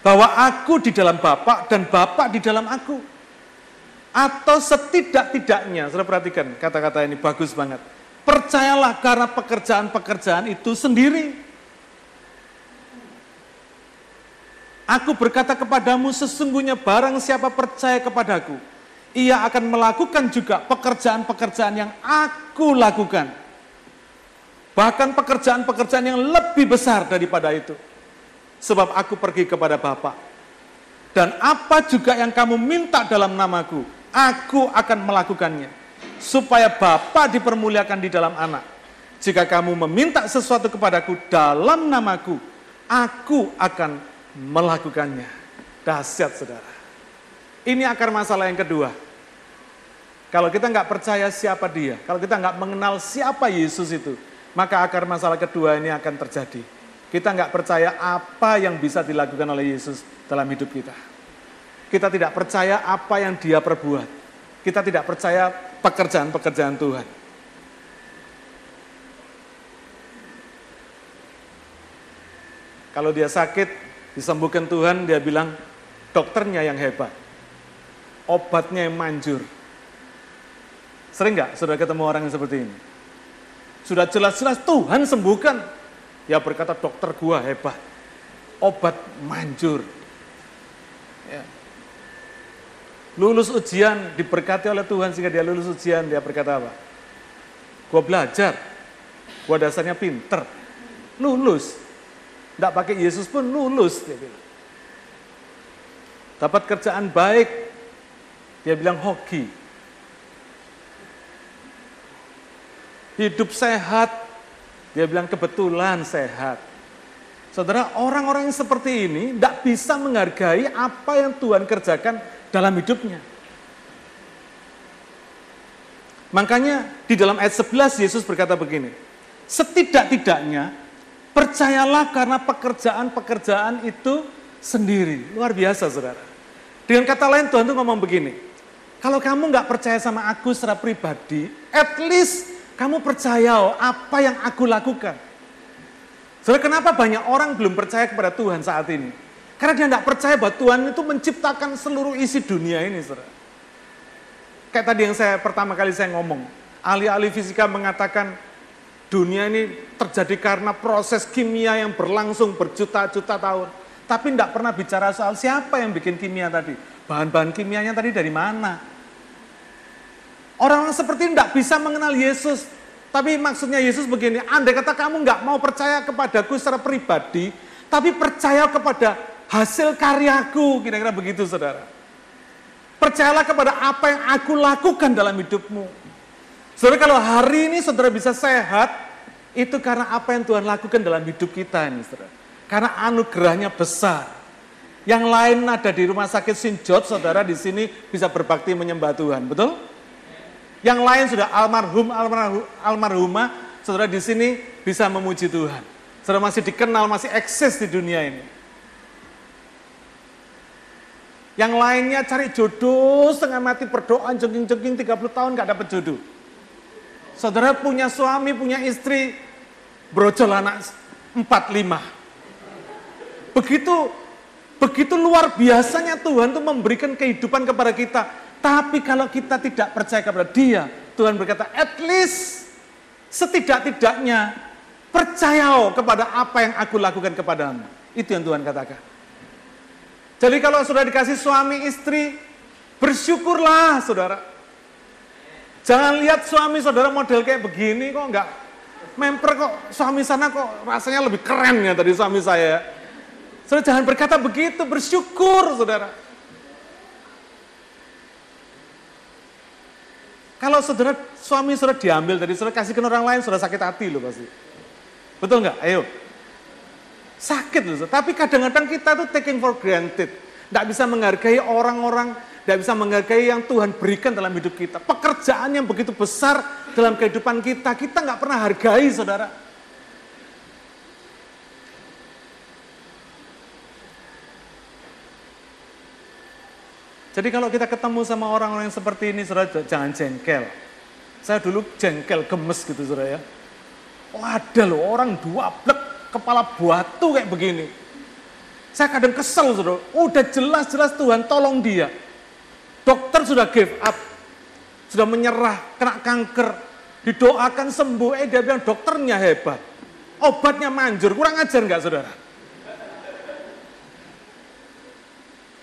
Speaker 1: bahwa aku di dalam Bapak dan Bapak di dalam aku. Atau setidak-tidaknya, saudara perhatikan kata-kata ini bagus banget Percayalah karena pekerjaan-pekerjaan itu sendiri. Aku berkata kepadamu sesungguhnya barang siapa percaya kepadaku, ia akan melakukan juga pekerjaan-pekerjaan yang aku lakukan. Bahkan pekerjaan-pekerjaan yang lebih besar daripada itu. Sebab aku pergi kepada Bapa. Dan apa juga yang kamu minta dalam namaku, aku akan melakukannya supaya Bapa dipermuliakan di dalam anak. Jika kamu meminta sesuatu kepadaku dalam namaku, aku akan melakukannya. Dahsyat saudara. Ini akar masalah yang kedua. Kalau kita nggak percaya siapa dia, kalau kita nggak mengenal siapa Yesus itu, maka akar masalah kedua ini akan terjadi. Kita nggak percaya apa yang bisa dilakukan oleh Yesus dalam hidup kita. Kita tidak percaya apa yang dia perbuat kita tidak percaya pekerjaan-pekerjaan Tuhan. Kalau dia sakit, disembuhkan Tuhan, dia bilang dokternya yang hebat. Obatnya yang manjur. Sering nggak sudah ketemu orang yang seperti ini? Sudah jelas-jelas Tuhan sembuhkan. Ya berkata dokter gua hebat. Obat manjur. Ya. Lulus ujian, diberkati oleh Tuhan sehingga dia lulus ujian, dia berkata apa? Gua belajar, gua dasarnya pinter, lulus. Tidak pakai Yesus pun lulus, dia bilang. Dapat kerjaan baik, Dia bilang hoki. Hidup sehat. Dia bilang kebetulan sehat. Saudara, orang-orang yang seperti ini tidak bisa menghargai apa yang Tuhan kerjakan dalam hidupnya. Makanya di dalam ayat 11 Yesus berkata begini, setidak-tidaknya percayalah karena pekerjaan-pekerjaan itu sendiri. Luar biasa saudara. Dengan kata lain Tuhan tuh ngomong begini, kalau kamu nggak percaya sama aku secara pribadi, at least kamu percaya oh, apa yang aku lakukan. Saudara, kenapa banyak orang belum percaya kepada Tuhan saat ini? Karena dia tidak percaya bahwa Tuhan itu menciptakan seluruh isi dunia ini, saudara. Kayak tadi yang saya pertama kali saya ngomong, ahli-ahli fisika mengatakan dunia ini terjadi karena proses kimia yang berlangsung berjuta-juta tahun. Tapi tidak pernah bicara soal siapa yang bikin kimia tadi. Bahan-bahan kimianya tadi dari mana. Orang-orang seperti tidak bisa mengenal Yesus. Tapi maksudnya Yesus begini, andai kata kamu nggak mau percaya kepadaku secara pribadi, tapi percaya kepada hasil karyaku, kira-kira begitu saudara. Percayalah kepada apa yang aku lakukan dalam hidupmu. Saudara kalau hari ini saudara bisa sehat, itu karena apa yang Tuhan lakukan dalam hidup kita ini saudara. Karena anugerahnya besar. Yang lain ada di rumah sakit Sinjot, saudara di sini bisa berbakti menyembah Tuhan, betul? Yang lain sudah almarhum, almarhum almarhumah, saudara di sini bisa memuji Tuhan. Saudara masih dikenal, masih eksis di dunia ini. Yang lainnya cari jodoh, setengah mati berdoa, jengking-jengking 30 tahun gak dapat jodoh. Saudara punya suami, punya istri, brojol anak 45. Begitu begitu luar biasanya Tuhan tuh memberikan kehidupan kepada kita tapi kalau kita tidak percaya kepada dia, Tuhan berkata, at least setidak-tidaknya percaya kepada apa yang aku lakukan kepadamu. Itu yang Tuhan katakan. Jadi kalau sudah dikasih suami istri, bersyukurlah saudara. Jangan lihat suami saudara model kayak begini kok enggak memper kok suami sana kok rasanya lebih keren ya tadi suami saya. Saudara jangan berkata begitu, bersyukur saudara. Kalau saudara suami saudara diambil dari saudara kasihkan orang lain, saudara sakit hati loh pasti. Betul nggak? Ayo. Sakit loh. Tapi kadang-kadang kita tuh taking for granted. Tidak bisa menghargai orang-orang, tidak bisa menghargai yang Tuhan berikan dalam hidup kita. Pekerjaan yang begitu besar dalam kehidupan kita, kita nggak pernah hargai saudara. Jadi kalau kita ketemu sama orang-orang yang seperti ini, saudara jangan jengkel. Saya dulu jengkel, gemes gitu saudara ya. Oh ada loh orang dua blek kepala batu kayak begini. Saya kadang kesel saudara, udah jelas-jelas Tuhan tolong dia. Dokter sudah give up, sudah menyerah, kena kanker, didoakan sembuh, eh dia bilang dokternya hebat. Obatnya manjur, kurang ajar nggak saudara?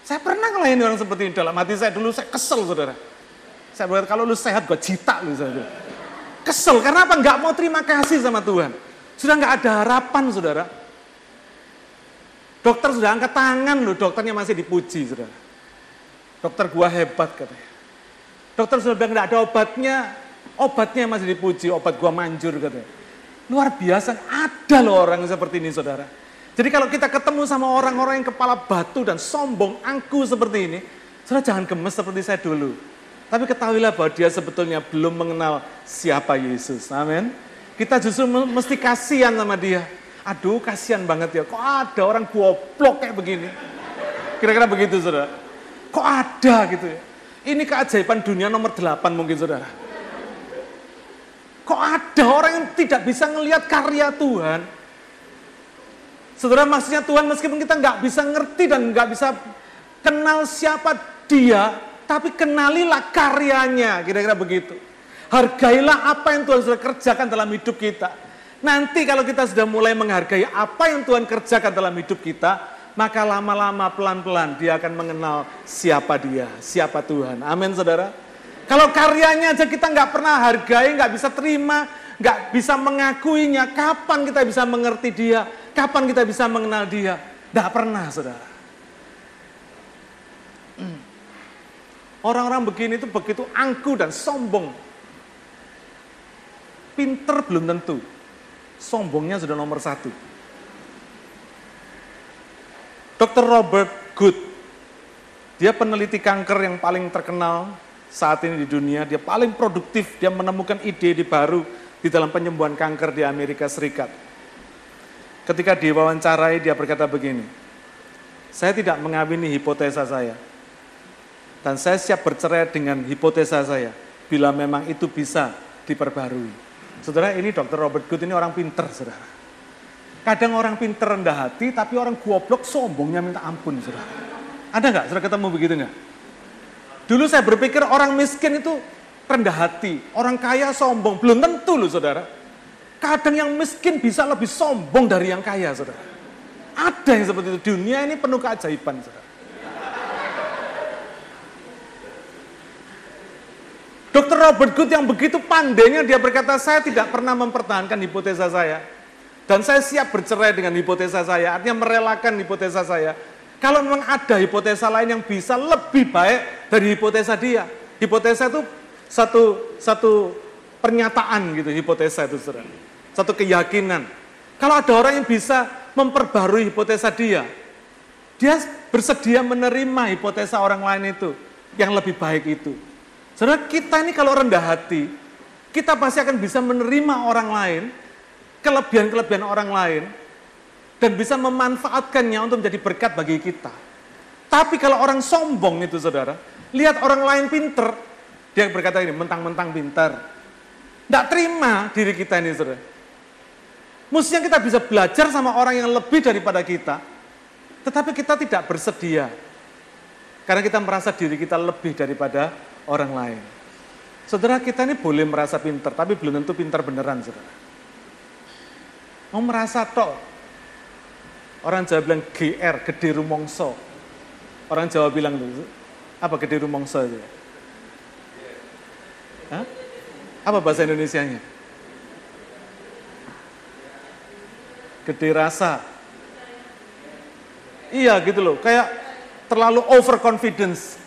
Speaker 1: Saya pernah ngelayani orang seperti ini dalam hati saya dulu saya kesel saudara. Saya berkata kalau lu sehat gue cita lu saudara. Kesel karena apa? Nggak mau terima kasih sama Tuhan. Sudah nggak ada harapan saudara. Dokter sudah angkat tangan loh, dokternya masih dipuji saudara. Dokter gua hebat katanya. Dokter sudah bilang nggak ada obatnya, obatnya masih dipuji, obat gua manjur katanya. Luar biasa, ada loh orang seperti ini saudara. Jadi kalau kita ketemu sama orang-orang yang kepala batu dan sombong, angku seperti ini, saudara jangan gemes seperti saya dulu. Tapi ketahuilah bahwa dia sebetulnya belum mengenal siapa Yesus. Amin. Kita justru mesti kasihan sama dia. Aduh kasihan banget ya, kok ada orang goblok kayak begini. Kira-kira begitu saudara. Kok ada gitu ya. Ini keajaiban dunia nomor 8 mungkin saudara. Kok ada orang yang tidak bisa melihat karya Tuhan, Saudara maksudnya Tuhan meskipun kita nggak bisa ngerti dan nggak bisa kenal siapa dia, tapi kenalilah karyanya, kira-kira begitu. Hargailah apa yang Tuhan sudah kerjakan dalam hidup kita. Nanti kalau kita sudah mulai menghargai apa yang Tuhan kerjakan dalam hidup kita, maka lama-lama pelan-pelan dia akan mengenal siapa dia, siapa Tuhan. Amin saudara. Kalau karyanya aja kita nggak pernah hargai, nggak bisa terima, nggak bisa mengakuinya, kapan kita bisa mengerti dia? Kapan kita bisa mengenal dia? Tidak pernah, saudara. Orang-orang begini itu begitu angku dan sombong. Pinter belum tentu. Sombongnya sudah nomor satu. Dr. Robert Good, dia peneliti kanker yang paling terkenal saat ini di dunia, dia paling produktif, dia menemukan ide-ide baru di dalam penyembuhan kanker di Amerika Serikat. Ketika diwawancarai, dia berkata begini, saya tidak mengawini hipotesa saya, dan saya siap bercerai dengan hipotesa saya, bila memang itu bisa diperbarui. Saudara, ini Dr. Robert Good ini orang pinter, saudara. Kadang orang pinter rendah hati, tapi orang goblok sombongnya minta ampun, saudara. Ada nggak, saudara ketemu begitu nggak? Dulu saya berpikir orang miskin itu rendah hati, orang kaya sombong. Belum tentu loh, saudara. Kadang yang miskin bisa lebih sombong dari yang kaya, saudara. Ada yang seperti itu. Dunia ini penuh keajaiban, saudara. Dokter Robert Good yang begitu pandainya dia berkata, saya tidak pernah mempertahankan hipotesa saya. Dan saya siap bercerai dengan hipotesa saya, artinya merelakan hipotesa saya. Kalau memang ada hipotesa lain yang bisa lebih baik dari hipotesa dia. Hipotesa itu satu satu pernyataan gitu, hipotesa itu saudara. Satu keyakinan. Kalau ada orang yang bisa memperbarui hipotesa dia, dia bersedia menerima hipotesa orang lain itu, yang lebih baik itu. Saudara, kita ini kalau rendah hati, kita pasti akan bisa menerima orang lain kelebihan-kelebihan orang lain dan bisa memanfaatkannya untuk menjadi berkat bagi kita. Tapi kalau orang sombong itu saudara, lihat orang lain pinter, dia berkata ini, mentang-mentang pinter. Tidak terima diri kita ini saudara. Mestinya kita bisa belajar sama orang yang lebih daripada kita, tetapi kita tidak bersedia. Karena kita merasa diri kita lebih daripada orang lain. Saudara kita ini boleh merasa pinter, tapi belum tentu pinter beneran saudara. Mau merasa tok. Orang Jawa bilang GR, gede rumongso. Orang Jawa bilang apa gede rumongso itu? Hah? Apa bahasa Indonesia-nya? Gede rasa. Iya gitu loh, kayak terlalu overconfidence.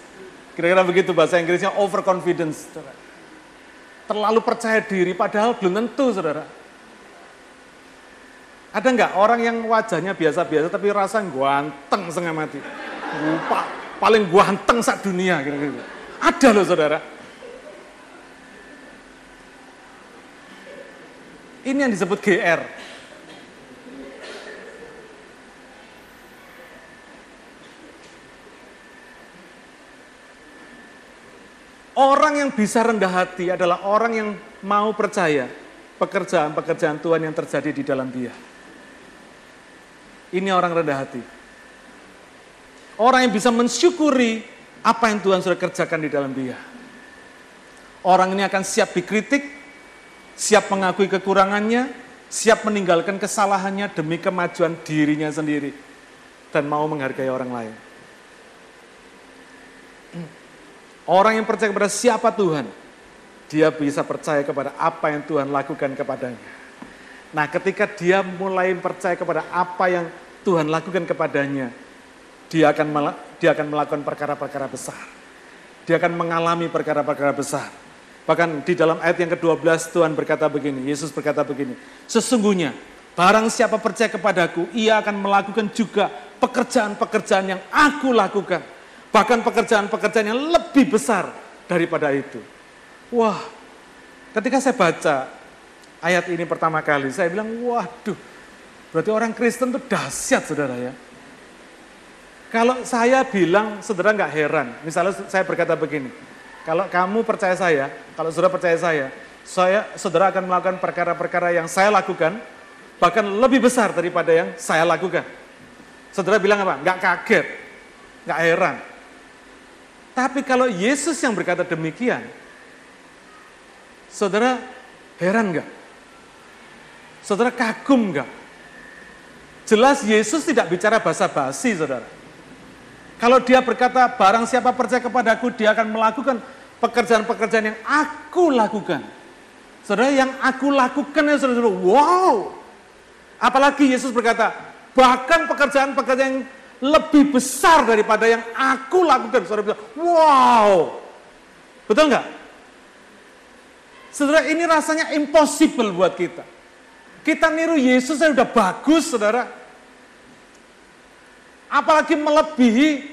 Speaker 1: Kira-kira begitu bahasa Inggrisnya overconfidence. Terlalu percaya diri, padahal belum tentu saudara. Ada nggak orang yang wajahnya biasa-biasa tapi rasa ganteng setengah mati? Lupa, paling ganteng saat dunia kira-kira. Ada loh saudara. Ini yang disebut GR. Orang yang bisa rendah hati adalah orang yang mau percaya pekerjaan-pekerjaan Tuhan yang terjadi di dalam dia. Ini orang rendah hati. Orang yang bisa mensyukuri apa yang Tuhan sudah kerjakan di dalam dia. Orang ini akan siap dikritik, siap mengakui kekurangannya, siap meninggalkan kesalahannya demi kemajuan dirinya sendiri, dan mau menghargai orang lain. Orang yang percaya kepada siapa Tuhan, dia bisa percaya kepada apa yang Tuhan lakukan kepadanya. Nah, ketika dia mulai percaya kepada apa yang Tuhan lakukan kepadanya, dia akan dia akan melakukan perkara-perkara besar. Dia akan mengalami perkara-perkara besar. Bahkan di dalam ayat yang ke-12 Tuhan berkata begini, Yesus berkata begini, sesungguhnya barang siapa percaya kepadaku, ia akan melakukan juga pekerjaan-pekerjaan yang aku lakukan. Bahkan pekerjaan-pekerjaan yang lebih besar daripada itu. Wah, ketika saya baca ayat ini pertama kali, saya bilang, waduh, Berarti orang Kristen itu dahsyat saudara ya. Kalau saya bilang, saudara nggak heran. Misalnya saya berkata begini, kalau kamu percaya saya, kalau saudara percaya saya, saya saudara akan melakukan perkara-perkara yang saya lakukan, bahkan lebih besar daripada yang saya lakukan. Saudara bilang apa? Nggak kaget, nggak heran. Tapi kalau Yesus yang berkata demikian, saudara heran nggak? Saudara kagum nggak? Jelas Yesus tidak bicara basa-basi, saudara. Kalau dia berkata, barang siapa percaya kepadaku, dia akan melakukan pekerjaan-pekerjaan yang aku lakukan. Saudara, yang aku lakukan ya saudara, wow. Apalagi Yesus berkata, bahkan pekerjaan-pekerjaan yang lebih besar daripada yang aku lakukan. Saudara bilang, wow. Betul nggak? Saudara, ini rasanya impossible buat kita. Kita niru Yesus yang udah bagus, saudara. Apalagi melebihi,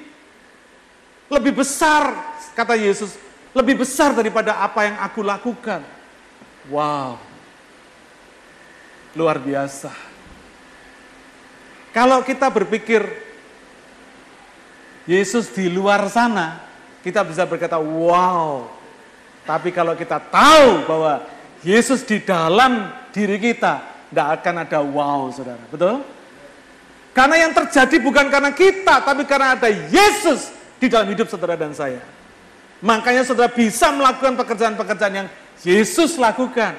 Speaker 1: lebih besar, kata Yesus, lebih besar daripada apa yang aku lakukan. Wow, luar biasa. Kalau kita berpikir Yesus di luar sana, kita bisa berkata, wow. Tapi kalau kita tahu bahwa Yesus di dalam diri kita, tidak akan ada wow, saudara. Betul? Karena yang terjadi bukan karena kita, tapi karena ada Yesus di dalam hidup saudara dan saya. Makanya saudara bisa melakukan pekerjaan-pekerjaan yang Yesus lakukan.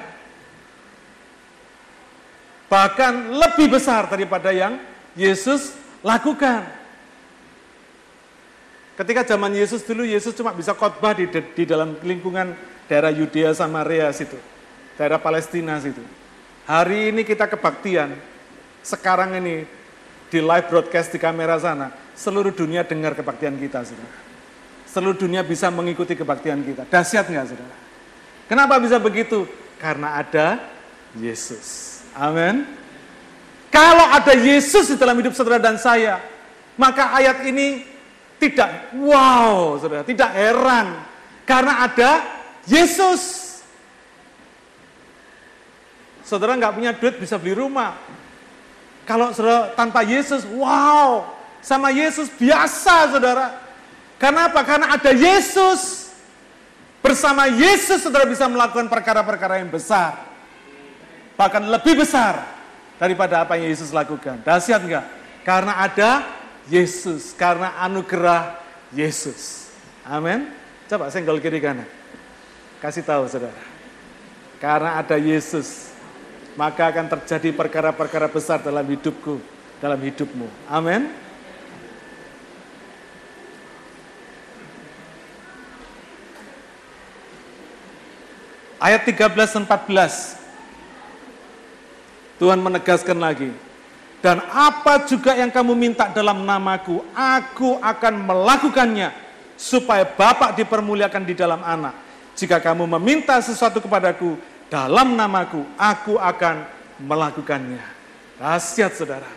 Speaker 1: Bahkan lebih besar daripada yang Yesus lakukan. Ketika zaman Yesus dulu, Yesus cuma bisa khotbah di, di dalam lingkungan daerah Yudea Samaria situ, daerah Palestina situ. Hari ini kita kebaktian, sekarang ini di live broadcast di kamera sana, seluruh dunia dengar kebaktian kita, saudara. Seluruh dunia bisa mengikuti kebaktian kita. Dahsyat nggak, saudara? Kenapa bisa begitu? Karena ada Yesus. Amin. Kalau ada Yesus di dalam hidup saudara dan saya, maka ayat ini tidak wow, saudara, tidak heran. Karena ada Yesus. Saudara nggak punya duit bisa beli rumah. Kalau saudara tanpa Yesus, wow, sama Yesus biasa saudara. Kenapa? Karena ada Yesus. Bersama Yesus saudara bisa melakukan perkara-perkara yang besar. Bahkan lebih besar daripada apa yang Yesus lakukan. Dahsyat enggak? Karena ada Yesus, karena anugerah Yesus. Amin. Coba senggol kiri kanan. Kasih tahu saudara. Karena ada Yesus, maka akan terjadi perkara-perkara besar dalam hidupku, dalam hidupmu. Amin. Ayat 13 dan 14. Tuhan menegaskan lagi, dan apa juga yang kamu minta dalam namaku, aku akan melakukannya supaya Bapak dipermuliakan di dalam anak. Jika kamu meminta sesuatu kepadaku dalam namaku, aku akan melakukannya. Rahasia saudara.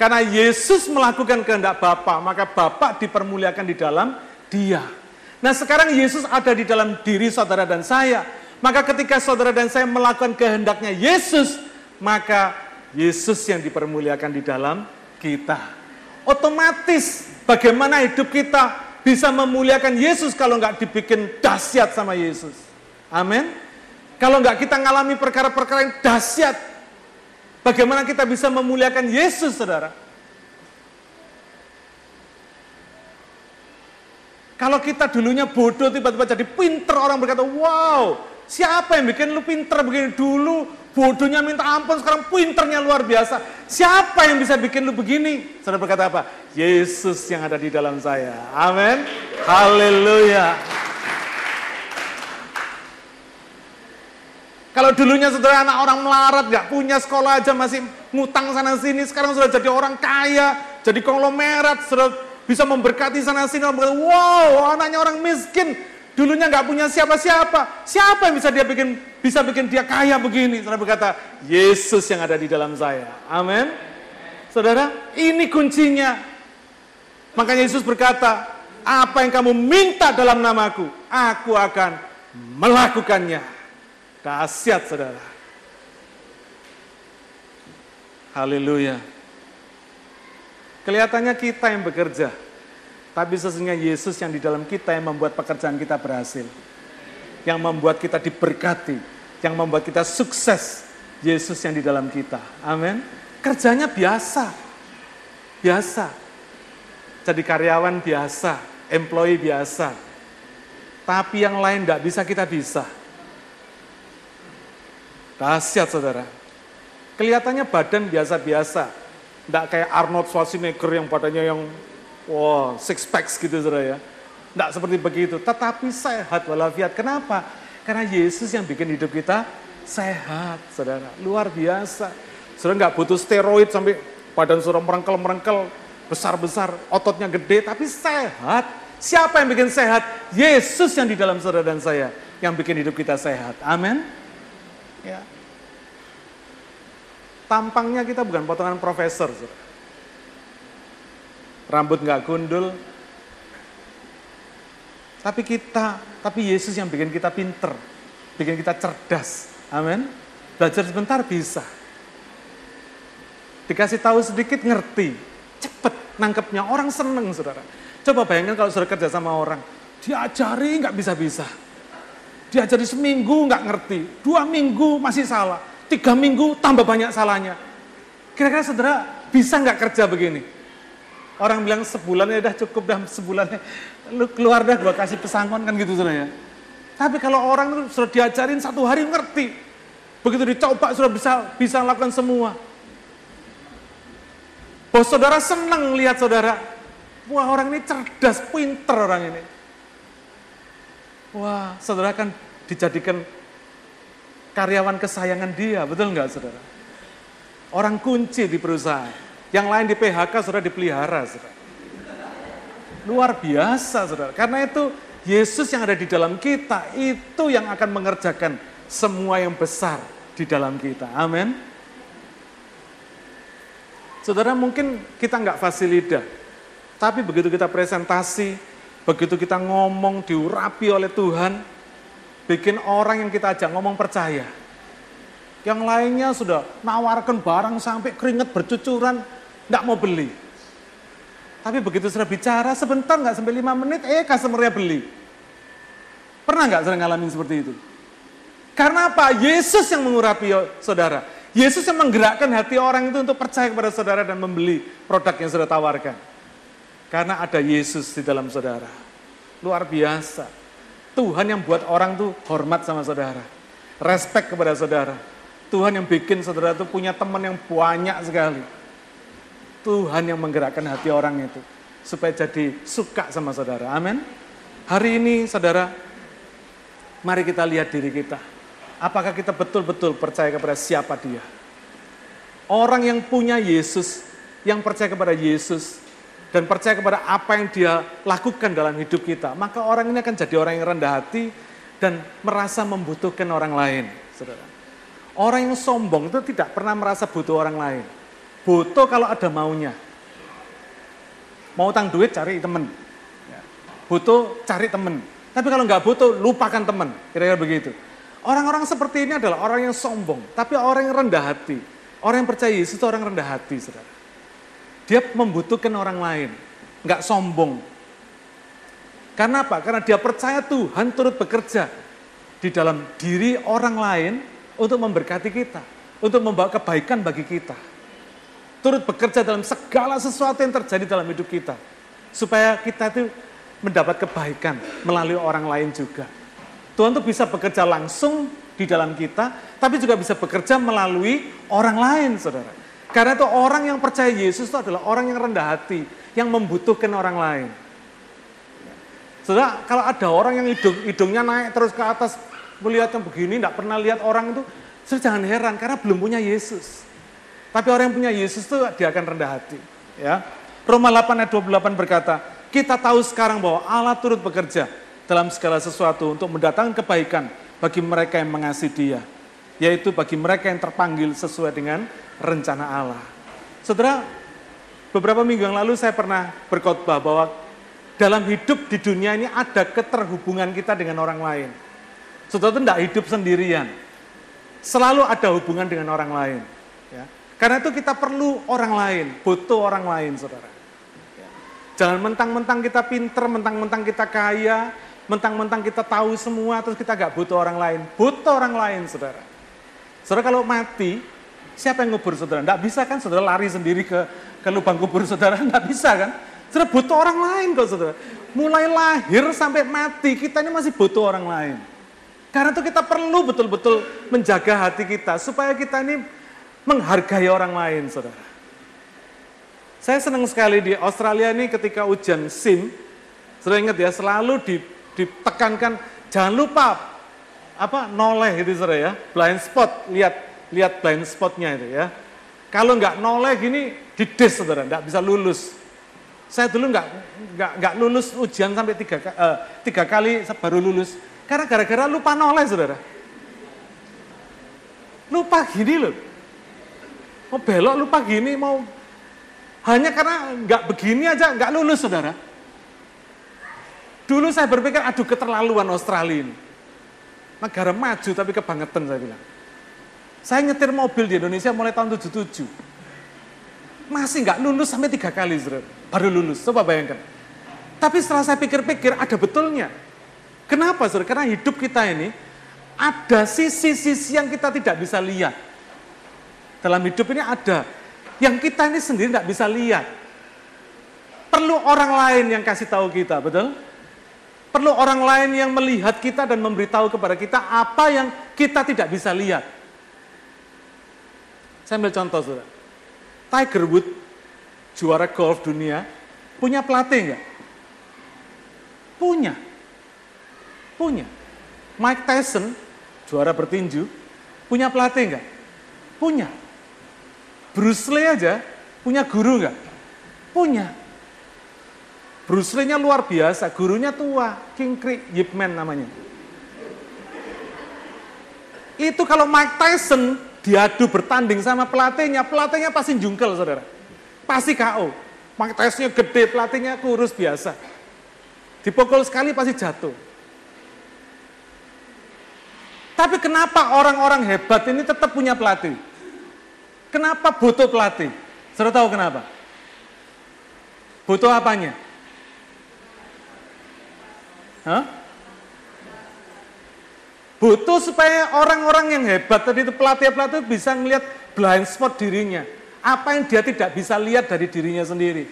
Speaker 1: Karena Yesus melakukan kehendak Bapa, maka Bapak dipermuliakan di dalam dia. Nah sekarang Yesus ada di dalam diri saudara dan saya. Maka ketika saudara dan saya melakukan kehendaknya Yesus, maka Yesus yang dipermuliakan di dalam kita. Otomatis bagaimana hidup kita bisa memuliakan Yesus kalau nggak dibikin dahsyat sama Yesus. Amin. Kalau nggak kita ngalami perkara-perkara yang dahsyat, bagaimana kita bisa memuliakan Yesus, saudara? Kalau kita dulunya bodoh, tiba-tiba jadi pinter, orang berkata, wow, siapa yang bikin lu pinter begini dulu? Bodohnya minta ampun, sekarang pinternya luar biasa. Siapa yang bisa bikin lu begini? Saudara berkata apa? Yesus yang ada di dalam saya. Amin. Haleluya. Kalau dulunya saudara anak orang melarat, gak punya sekolah aja masih ngutang sana sini, sekarang sudah jadi orang kaya, jadi konglomerat, sudah bisa memberkati sana sini, wow anaknya orang miskin, Dulunya nggak punya siapa-siapa. Siapa yang bisa dia bikin bisa bikin dia kaya begini? Saudara berkata, Yesus yang ada di dalam saya. Amin. Saudara, ini kuncinya. Makanya Yesus berkata, apa yang kamu minta dalam namaku, aku akan melakukannya. Dahsyat saudara. Haleluya. Kelihatannya kita yang bekerja, tapi sesungguhnya Yesus yang di dalam kita yang membuat pekerjaan kita berhasil. Yang membuat kita diberkati. Yang membuat kita sukses. Yesus yang di dalam kita. Amin. Kerjanya biasa. Biasa. Jadi karyawan biasa. Employee biasa. Tapi yang lain tidak bisa kita bisa. Dahsyat saudara. Kelihatannya badan biasa-biasa. Tidak kayak Arnold Schwarzenegger yang badannya yang Wow, six packs gitu saudara ya. Tidak seperti begitu, tetapi sehat walafiat. Kenapa? Karena Yesus yang bikin hidup kita sehat, saudara. Luar biasa. Saudara nggak butuh steroid sampai badan saudara merengkel-merengkel, besar-besar, ototnya gede, tapi sehat. Siapa yang bikin sehat? Yesus yang di dalam saudara dan saya yang bikin hidup kita sehat. Amin. Ya. Tampangnya kita bukan potongan profesor. Saudara. Rambut nggak gundul. Tapi kita, tapi Yesus yang bikin kita pinter, bikin kita cerdas. Amin. Belajar sebentar bisa. Dikasih tahu sedikit ngerti, cepet nangkepnya orang seneng saudara. Coba bayangkan kalau saudara kerja sama orang, diajari nggak bisa-bisa. Diajari seminggu nggak ngerti, dua minggu masih salah, tiga minggu tambah banyak salahnya. Kira-kira saudara bisa nggak kerja begini? Orang bilang sebulan ya udah cukup dah sebulan lu keluar dah gua kasih pesangon kan gitu saudara ya. Tapi kalau orang itu sudah diajarin satu hari ngerti, begitu dicoba sudah bisa bisa lakukan semua. Bos saudara senang lihat saudara. Wah orang ini cerdas, pinter orang ini. Wah saudara kan dijadikan karyawan kesayangan dia, betul nggak saudara? Orang kunci di perusahaan. Yang lain di PHK saudara dipelihara saudara. Luar biasa saudara. Karena itu Yesus yang ada di dalam kita itu yang akan mengerjakan semua yang besar di dalam kita. Amin. Saudara mungkin kita nggak fasilida, tapi begitu kita presentasi, begitu kita ngomong diurapi oleh Tuhan, bikin orang yang kita ajak ngomong percaya. Yang lainnya sudah nawarkan barang sampai keringet bercucuran, nggak mau beli. Tapi begitu sudah bicara, sebentar nggak sampai lima menit, eh customernya beli. Pernah nggak sering ngalamin seperti itu? Karena apa? Yesus yang mengurapi saudara. Yesus yang menggerakkan hati orang itu untuk percaya kepada saudara dan membeli produk yang sudah tawarkan. Karena ada Yesus di dalam saudara. Luar biasa. Tuhan yang buat orang tuh hormat sama saudara. Respect kepada saudara. Tuhan yang bikin saudara tuh punya teman yang banyak sekali. Tuhan yang menggerakkan hati orang itu. Supaya jadi suka sama saudara. Amin. Hari ini saudara, mari kita lihat diri kita Apakah kita betul-betul percaya kepada siapa dia? Orang yang punya Yesus, yang percaya kepada Yesus, dan percaya kepada apa yang dia lakukan dalam hidup kita, maka orang ini akan jadi orang yang rendah hati dan merasa membutuhkan orang lain. Saudara. Orang yang sombong itu tidak pernah merasa butuh orang lain. Butuh kalau ada maunya. Mau utang duit cari temen. Ya. Butuh cari temen. Tapi kalau nggak butuh lupakan temen. Kira-kira begitu. Orang-orang seperti ini adalah orang yang sombong, tapi orang yang rendah hati. Orang yang percaya Yesus itu orang rendah hati, saudara. Dia membutuhkan orang lain, nggak sombong. Karena apa? Karena dia percaya Tuhan turut bekerja di dalam diri orang lain untuk memberkati kita, untuk membawa kebaikan bagi kita. Turut bekerja dalam segala sesuatu yang terjadi dalam hidup kita. Supaya kita itu mendapat kebaikan melalui orang lain juga. Tuhan tuh bisa bekerja langsung di dalam kita, tapi juga bisa bekerja melalui orang lain, saudara. Karena itu orang yang percaya Yesus itu adalah orang yang rendah hati, yang membutuhkan orang lain. Saudara, kalau ada orang yang hidung, hidungnya naik terus ke atas, melihatnya begini, tidak pernah lihat orang itu, saudara jangan heran, karena belum punya Yesus. Tapi orang yang punya Yesus itu dia akan rendah hati. Ya. Roma 8 ayat 28 berkata, kita tahu sekarang bahwa Allah turut bekerja dalam segala sesuatu untuk mendatangkan kebaikan bagi mereka yang mengasihi dia. Yaitu bagi mereka yang terpanggil sesuai dengan rencana Allah. Saudara, beberapa minggu yang lalu saya pernah berkhotbah bahwa dalam hidup di dunia ini ada keterhubungan kita dengan orang lain. Saudara itu tidak hidup sendirian. Selalu ada hubungan dengan orang lain. Karena itu kita perlu orang lain, butuh orang lain saudara. Jangan mentang-mentang kita pinter, mentang-mentang kita kaya, mentang-mentang kita tahu semua terus kita gak butuh orang lain. Butuh orang lain, saudara. Saudara kalau mati, siapa yang ngubur saudara? Nggak bisa kan saudara lari sendiri ke, ke lubang kubur saudara? Nggak bisa kan? Saudara butuh orang lain kok saudara. Mulai lahir sampai mati, kita ini masih butuh orang lain. Karena itu kita perlu betul-betul menjaga hati kita supaya kita ini menghargai orang lain, saudara. Saya senang sekali di Australia ini ketika ujian SIM, saudara ingat ya, selalu di ditekankan jangan lupa apa noleh itu saudara ya blind spot lihat lihat blind spotnya itu ya kalau nggak noleh gini dides saudara nggak bisa lulus Saya dulu nggak nggak nggak lulus ujian sampai tiga, uh, tiga kali baru lulus. Karena gara-gara lupa noleh, saudara. Lupa gini loh. Mau belok lupa gini, mau hanya karena nggak begini aja nggak lulus, saudara. Dulu saya berpikir, aduh keterlaluan Australia ini. Negara maju tapi kebangetan saya bilang. Saya nyetir mobil di Indonesia mulai tahun 77. Masih nggak lulus sampai tiga kali, saudara. Baru lulus, coba bayangkan. Tapi setelah saya pikir-pikir, ada betulnya. Kenapa, saudara? Karena hidup kita ini ada sisi-sisi yang kita tidak bisa lihat. Dalam hidup ini ada yang kita ini sendiri tidak bisa lihat. Perlu orang lain yang kasih tahu kita, betul? Perlu orang lain yang melihat kita dan memberitahu kepada kita apa yang kita tidak bisa lihat. Saya ambil contoh, saudara. Tiger Woods, juara golf dunia, punya pelatih enggak? Punya. Punya. Mike Tyson, juara bertinju, punya pelatih enggak? Punya. Bruce Lee aja punya guru enggak? Punya. Bruce Lee-nya luar biasa, gurunya tua, King Krik Yip Man namanya. Itu kalau Mike Tyson diadu bertanding sama pelatihnya, pelatihnya pasti jungkel saudara. Pasti KO. Mike Tysonnya gede, pelatihnya kurus biasa. Dipukul sekali pasti jatuh. Tapi kenapa orang-orang hebat ini tetap punya pelatih? Kenapa butuh pelatih? Sudah tahu kenapa? Butuh apanya? Hah? Butuh supaya orang-orang yang hebat tadi itu pelatih-pelatih bisa melihat blind spot dirinya. Apa yang dia tidak bisa lihat dari dirinya sendiri.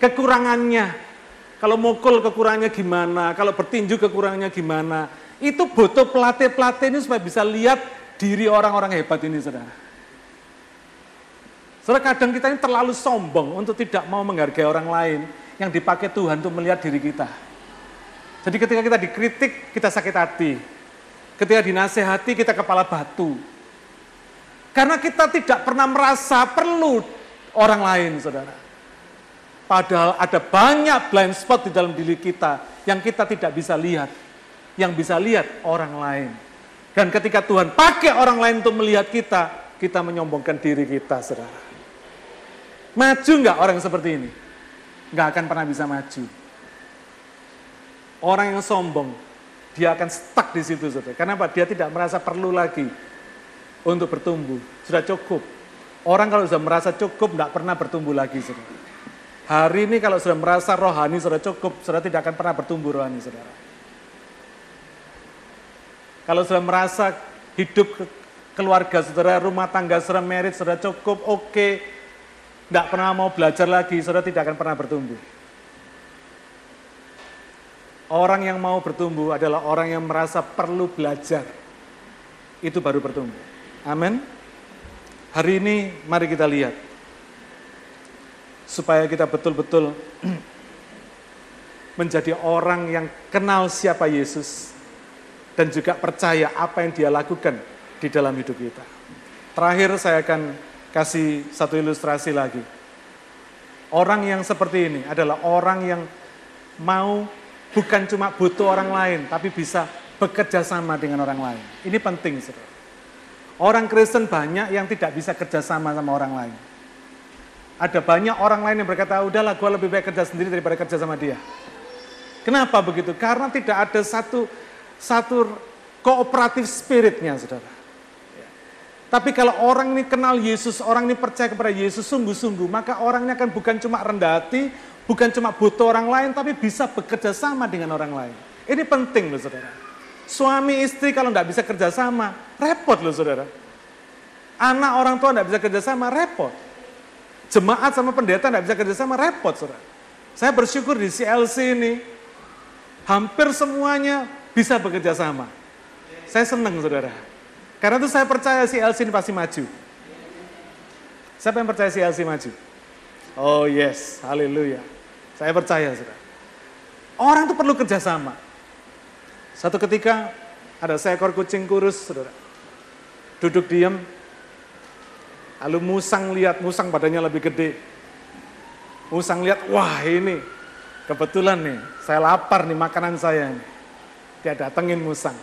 Speaker 1: Kekurangannya. Kalau mukul kekurangannya gimana, kalau bertinju kekurangannya gimana. Itu butuh pelatih-pelatih ini supaya bisa lihat diri orang-orang hebat ini, saudara. Saudara kadang kita ini terlalu sombong untuk tidak mau menghargai orang lain yang dipakai Tuhan untuk melihat diri kita. Jadi ketika kita dikritik, kita sakit hati. Ketika dinasehati, kita kepala batu. Karena kita tidak pernah merasa perlu orang lain, saudara. Padahal ada banyak blind spot di dalam diri kita yang kita tidak bisa lihat. Yang bisa lihat orang lain. Dan ketika Tuhan pakai orang lain untuk melihat kita, kita menyombongkan diri kita, saudara. Maju nggak orang seperti ini? Nggak akan pernah bisa maju. Orang yang sombong, dia akan stuck di situ, saudara. Kenapa? Dia tidak merasa perlu lagi untuk bertumbuh. Sudah cukup. Orang kalau sudah merasa cukup, tidak pernah bertumbuh lagi, saudara. Hari ini kalau sudah merasa rohani, sudah cukup, sudah tidak akan pernah bertumbuh rohani, saudara. Kalau sudah merasa hidup keluarga saudara, rumah tangga saudara, merit sudah cukup, oke, okay, tidak pernah mau belajar lagi, saudara tidak akan pernah bertumbuh. Orang yang mau bertumbuh adalah orang yang merasa perlu belajar. Itu baru bertumbuh. Amin. Hari ini mari kita lihat. Supaya kita betul-betul menjadi orang yang kenal siapa Yesus dan juga percaya apa yang dia lakukan di dalam hidup kita. Terakhir saya akan kasih satu ilustrasi lagi. Orang yang seperti ini adalah orang yang mau bukan cuma butuh orang lain, tapi bisa bekerja sama dengan orang lain. Ini penting, saudara. Orang Kristen banyak yang tidak bisa kerja sama sama orang lain. Ada banyak orang lain yang berkata, udahlah gue lebih baik kerja sendiri daripada kerja sama dia. Kenapa begitu? Karena tidak ada satu satu kooperatif spiritnya, saudara. Tapi kalau orang ini kenal Yesus, orang ini percaya kepada Yesus sungguh-sungguh, maka orang ini akan bukan cuma rendah hati, Bukan cuma butuh orang lain, tapi bisa bekerja sama dengan orang lain. Ini penting loh saudara. Suami istri kalau tidak bisa kerja sama, repot loh saudara. Anak orang tua tidak bisa kerja sama, repot. Jemaat sama pendeta tidak bisa kerja sama, repot saudara. Saya bersyukur di CLC ini, hampir semuanya bisa bekerja sama. Saya senang saudara. Karena itu saya percaya CLC ini pasti maju. Siapa yang percaya CLC maju? Oh yes, haleluya. Saya percaya, saudara. Orang itu perlu kerjasama. Satu ketika ada seekor kucing kurus, saudara. Duduk diam, lalu musang lihat, musang badannya lebih gede. Musang lihat, wah ini kebetulan nih, saya lapar nih makanan saya. Dia datengin Musang,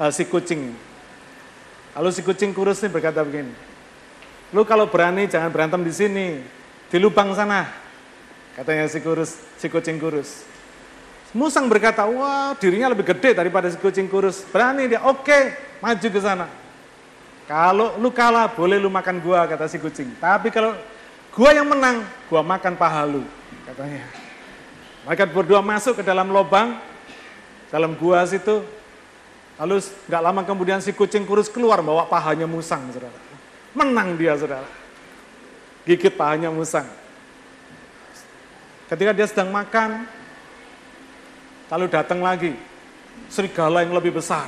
Speaker 1: uh, si kucing. Lalu si kucing kurus nih berkata begini, lu kalau berani jangan berantem di sini, di lubang sana. Katanya si kurus, si kucing kurus. Musang berkata, wah dirinya lebih gede daripada si kucing kurus. Berani dia, oke, maju ke sana. Kalau lu kalah, boleh lu makan gua, kata si kucing. Tapi kalau Gua yang menang, gua makan paha lu, katanya. Mereka berdua masuk ke dalam lubang, dalam gua situ. Lalu nggak lama kemudian si kucing kurus keluar bawa pahanya musang, saudara. Menang dia, saudara. Gigit pahanya musang. Ketika dia sedang makan, lalu datang lagi serigala yang lebih besar.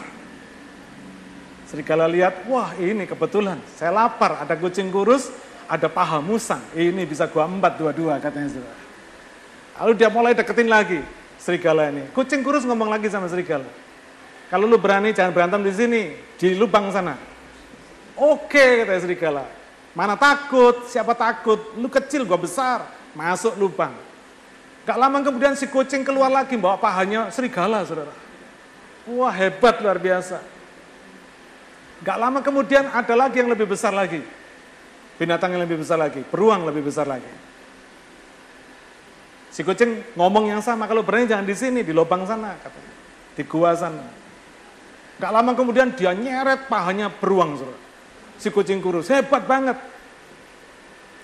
Speaker 1: Serigala lihat, wah ini kebetulan, saya lapar, ada kucing kurus, ada paha musang, ini bisa gua empat dua-dua katanya saudara. Lalu dia mulai deketin lagi serigala ini. Kucing kurus ngomong lagi sama serigala. Kalau lu berani jangan berantem di sini, di lubang sana. Oke katanya serigala. Mana takut, siapa takut, lu kecil gua besar, masuk lubang. Gak lama kemudian si kucing keluar lagi bawa pahanya serigala saudara. Wah hebat luar biasa. Gak lama kemudian ada lagi yang lebih besar lagi binatang yang lebih besar lagi, beruang lebih besar lagi. Si kucing ngomong yang sama, kalau berani jangan di sini, di lubang sana, katanya. di gua sana. Gak lama kemudian dia nyeret pahanya beruang. Si kucing kurus, hebat banget.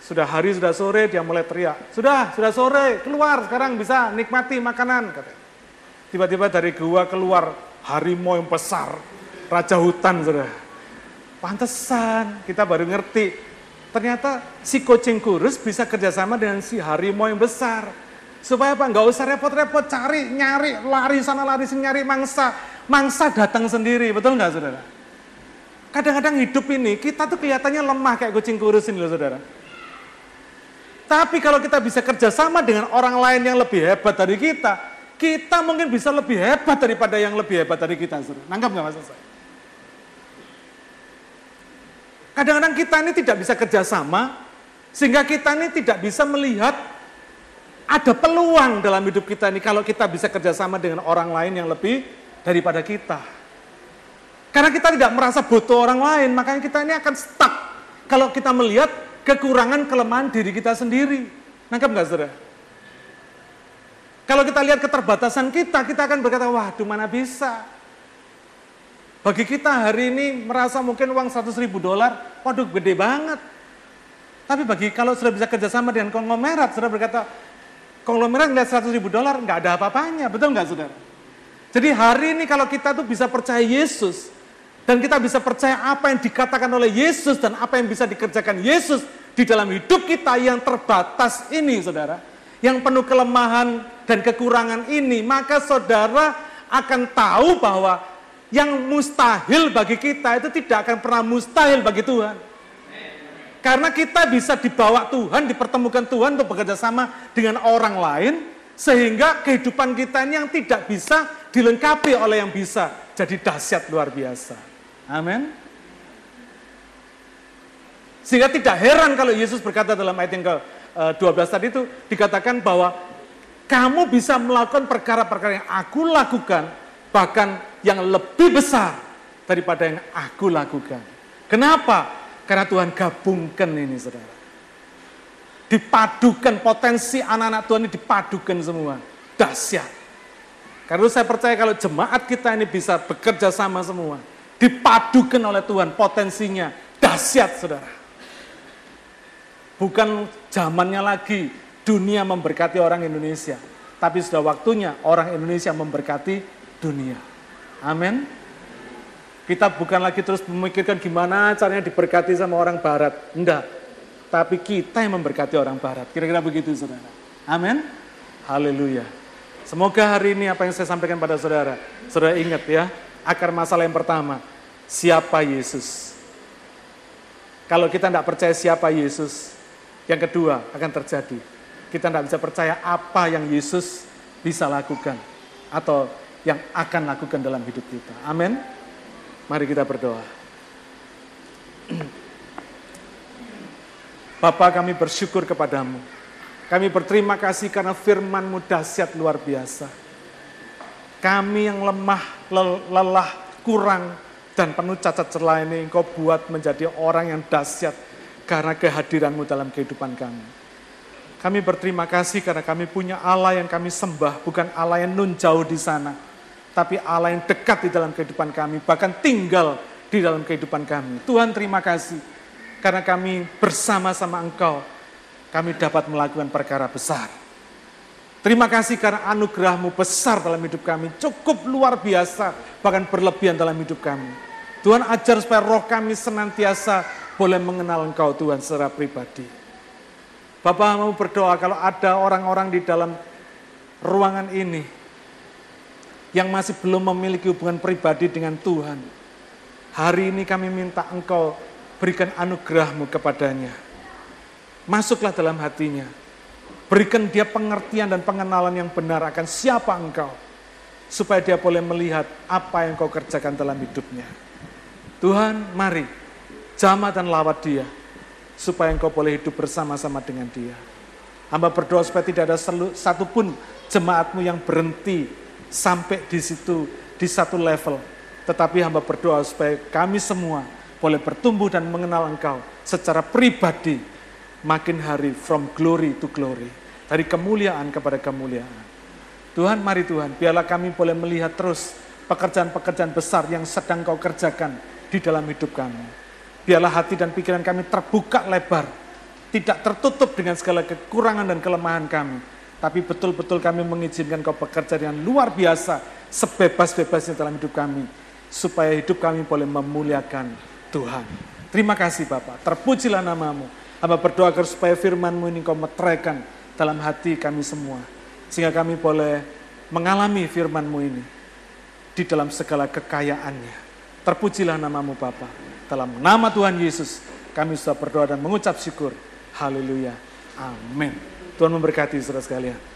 Speaker 1: Sudah hari, sudah sore, dia mulai teriak. Sudah, sudah sore, keluar sekarang bisa nikmati makanan. Tiba-tiba dari gua keluar harimau yang besar, raja hutan, saudara. Pantesan, kita baru ngerti Ternyata si kucing kurus bisa kerjasama dengan si harimau yang besar. Supaya apa? Nggak usah repot-repot cari, nyari, lari sana lari sini nyari mangsa. Mangsa datang sendiri, betul nggak saudara? Kadang-kadang hidup ini kita tuh kelihatannya lemah kayak kucing kurus ini loh saudara. Tapi kalau kita bisa kerjasama dengan orang lain yang lebih hebat dari kita, kita mungkin bisa lebih hebat daripada yang lebih hebat dari kita. Saudara. Nanggap nggak maksud saya? Kadang-kadang kita ini tidak bisa kerjasama, sehingga kita ini tidak bisa melihat ada peluang dalam hidup kita ini kalau kita bisa kerjasama dengan orang lain yang lebih daripada kita. Karena kita tidak merasa butuh orang lain, makanya kita ini akan stuck kalau kita melihat kekurangan kelemahan diri kita sendiri. Nangkep nggak saudara? Kalau kita lihat keterbatasan kita, kita akan berkata, wah, mana bisa. Bagi kita hari ini merasa mungkin uang 100 ribu dolar, waduh gede banget. Tapi bagi kalau sudah bisa kerjasama dengan konglomerat, sudah berkata, konglomerat ngeliat 100 ribu dolar, nggak ada apa-apanya, betul nggak saudara? Jadi hari ini kalau kita tuh bisa percaya Yesus, dan kita bisa percaya apa yang dikatakan oleh Yesus, dan apa yang bisa dikerjakan Yesus di dalam hidup kita yang terbatas ini saudara, yang penuh kelemahan dan kekurangan ini, maka saudara akan tahu bahwa yang mustahil bagi kita itu tidak akan pernah mustahil bagi Tuhan. Karena kita bisa dibawa Tuhan, dipertemukan Tuhan untuk bekerja sama dengan orang lain, sehingga kehidupan kita ini yang tidak bisa dilengkapi oleh yang bisa. Jadi dahsyat luar biasa. Amin. Sehingga tidak heran kalau Yesus berkata dalam ayat yang ke-12 eh, tadi itu, dikatakan bahwa kamu bisa melakukan perkara-perkara yang aku lakukan, bahkan yang lebih besar daripada yang aku lakukan. Kenapa? Karena Tuhan gabungkan ini saudara. Dipadukan potensi anak-anak Tuhan ini dipadukan semua. Dahsyat. Karena saya percaya kalau jemaat kita ini bisa bekerja sama semua. Dipadukan oleh Tuhan potensinya. Dahsyat saudara. Bukan zamannya lagi dunia memberkati orang Indonesia. Tapi sudah waktunya orang Indonesia memberkati dunia. Amin. Kita bukan lagi terus memikirkan gimana caranya diberkati sama orang barat. Enggak. Tapi kita yang memberkati orang barat. Kira-kira begitu saudara. Amin. Haleluya. Semoga hari ini apa yang saya sampaikan pada saudara. Saudara ingat ya. Akar masalah yang pertama. Siapa Yesus? Kalau kita tidak percaya siapa Yesus. Yang kedua akan terjadi. Kita tidak bisa percaya apa yang Yesus bisa lakukan. Atau yang akan lakukan dalam hidup kita. Amin. Mari kita berdoa. Bapak kami bersyukur kepadamu. Kami berterima kasih karena firman-Mu dahsyat luar biasa. Kami yang lemah, lelah, kurang, dan penuh cacat celah ini Engkau buat menjadi orang yang dahsyat karena kehadiran-Mu dalam kehidupan kami. Kami berterima kasih karena kami punya Allah yang kami sembah, bukan Allah yang nun jauh di sana, tapi Allah yang dekat di dalam kehidupan kami, bahkan tinggal di dalam kehidupan kami. Tuhan terima kasih karena kami bersama-sama Engkau kami dapat melakukan perkara besar. Terima kasih karena anugerahmu besar dalam hidup kami, cukup luar biasa, bahkan berlebihan dalam hidup kami. Tuhan ajar supaya roh kami senantiasa boleh mengenal Engkau Tuhan secara pribadi. Bapak mau berdoa kalau ada orang-orang di dalam ruangan ini yang masih belum memiliki hubungan pribadi dengan Tuhan. Hari ini kami minta Engkau berikan anugerahmu kepadanya Masuklah dalam hatinya. Berikan dia pengertian dan pengenalan yang benar akan siapa engkau. Supaya dia boleh melihat apa yang kau kerjakan dalam hidupnya. Tuhan, mari jamah dan lawat dia. Supaya engkau boleh hidup bersama-sama dengan dia. Hamba berdoa supaya tidak ada satupun jemaatmu yang berhenti sampai di situ, di satu level. Tetapi hamba berdoa supaya kami semua boleh bertumbuh dan mengenal engkau secara pribadi makin hari from glory to glory. Dari kemuliaan kepada kemuliaan. Tuhan mari Tuhan, biarlah kami boleh melihat terus pekerjaan-pekerjaan besar yang sedang kau kerjakan di dalam hidup kami. Biarlah hati dan pikiran kami terbuka lebar, tidak tertutup dengan segala kekurangan dan kelemahan kami. Tapi betul-betul kami mengizinkan kau bekerja dengan luar biasa, sebebas-bebasnya dalam hidup kami. Supaya hidup kami boleh memuliakan Tuhan. Terima kasih Bapak, terpujilah namamu. Hamba berdoa agar supaya firman-Mu ini kau meteraikan dalam hati kami semua. Sehingga kami boleh mengalami firman-Mu ini di dalam segala kekayaannya. Terpujilah namamu Bapa. Dalam nama Tuhan Yesus kami sudah berdoa dan mengucap syukur. Haleluya. Amin. Tuhan memberkati saudara sekalian.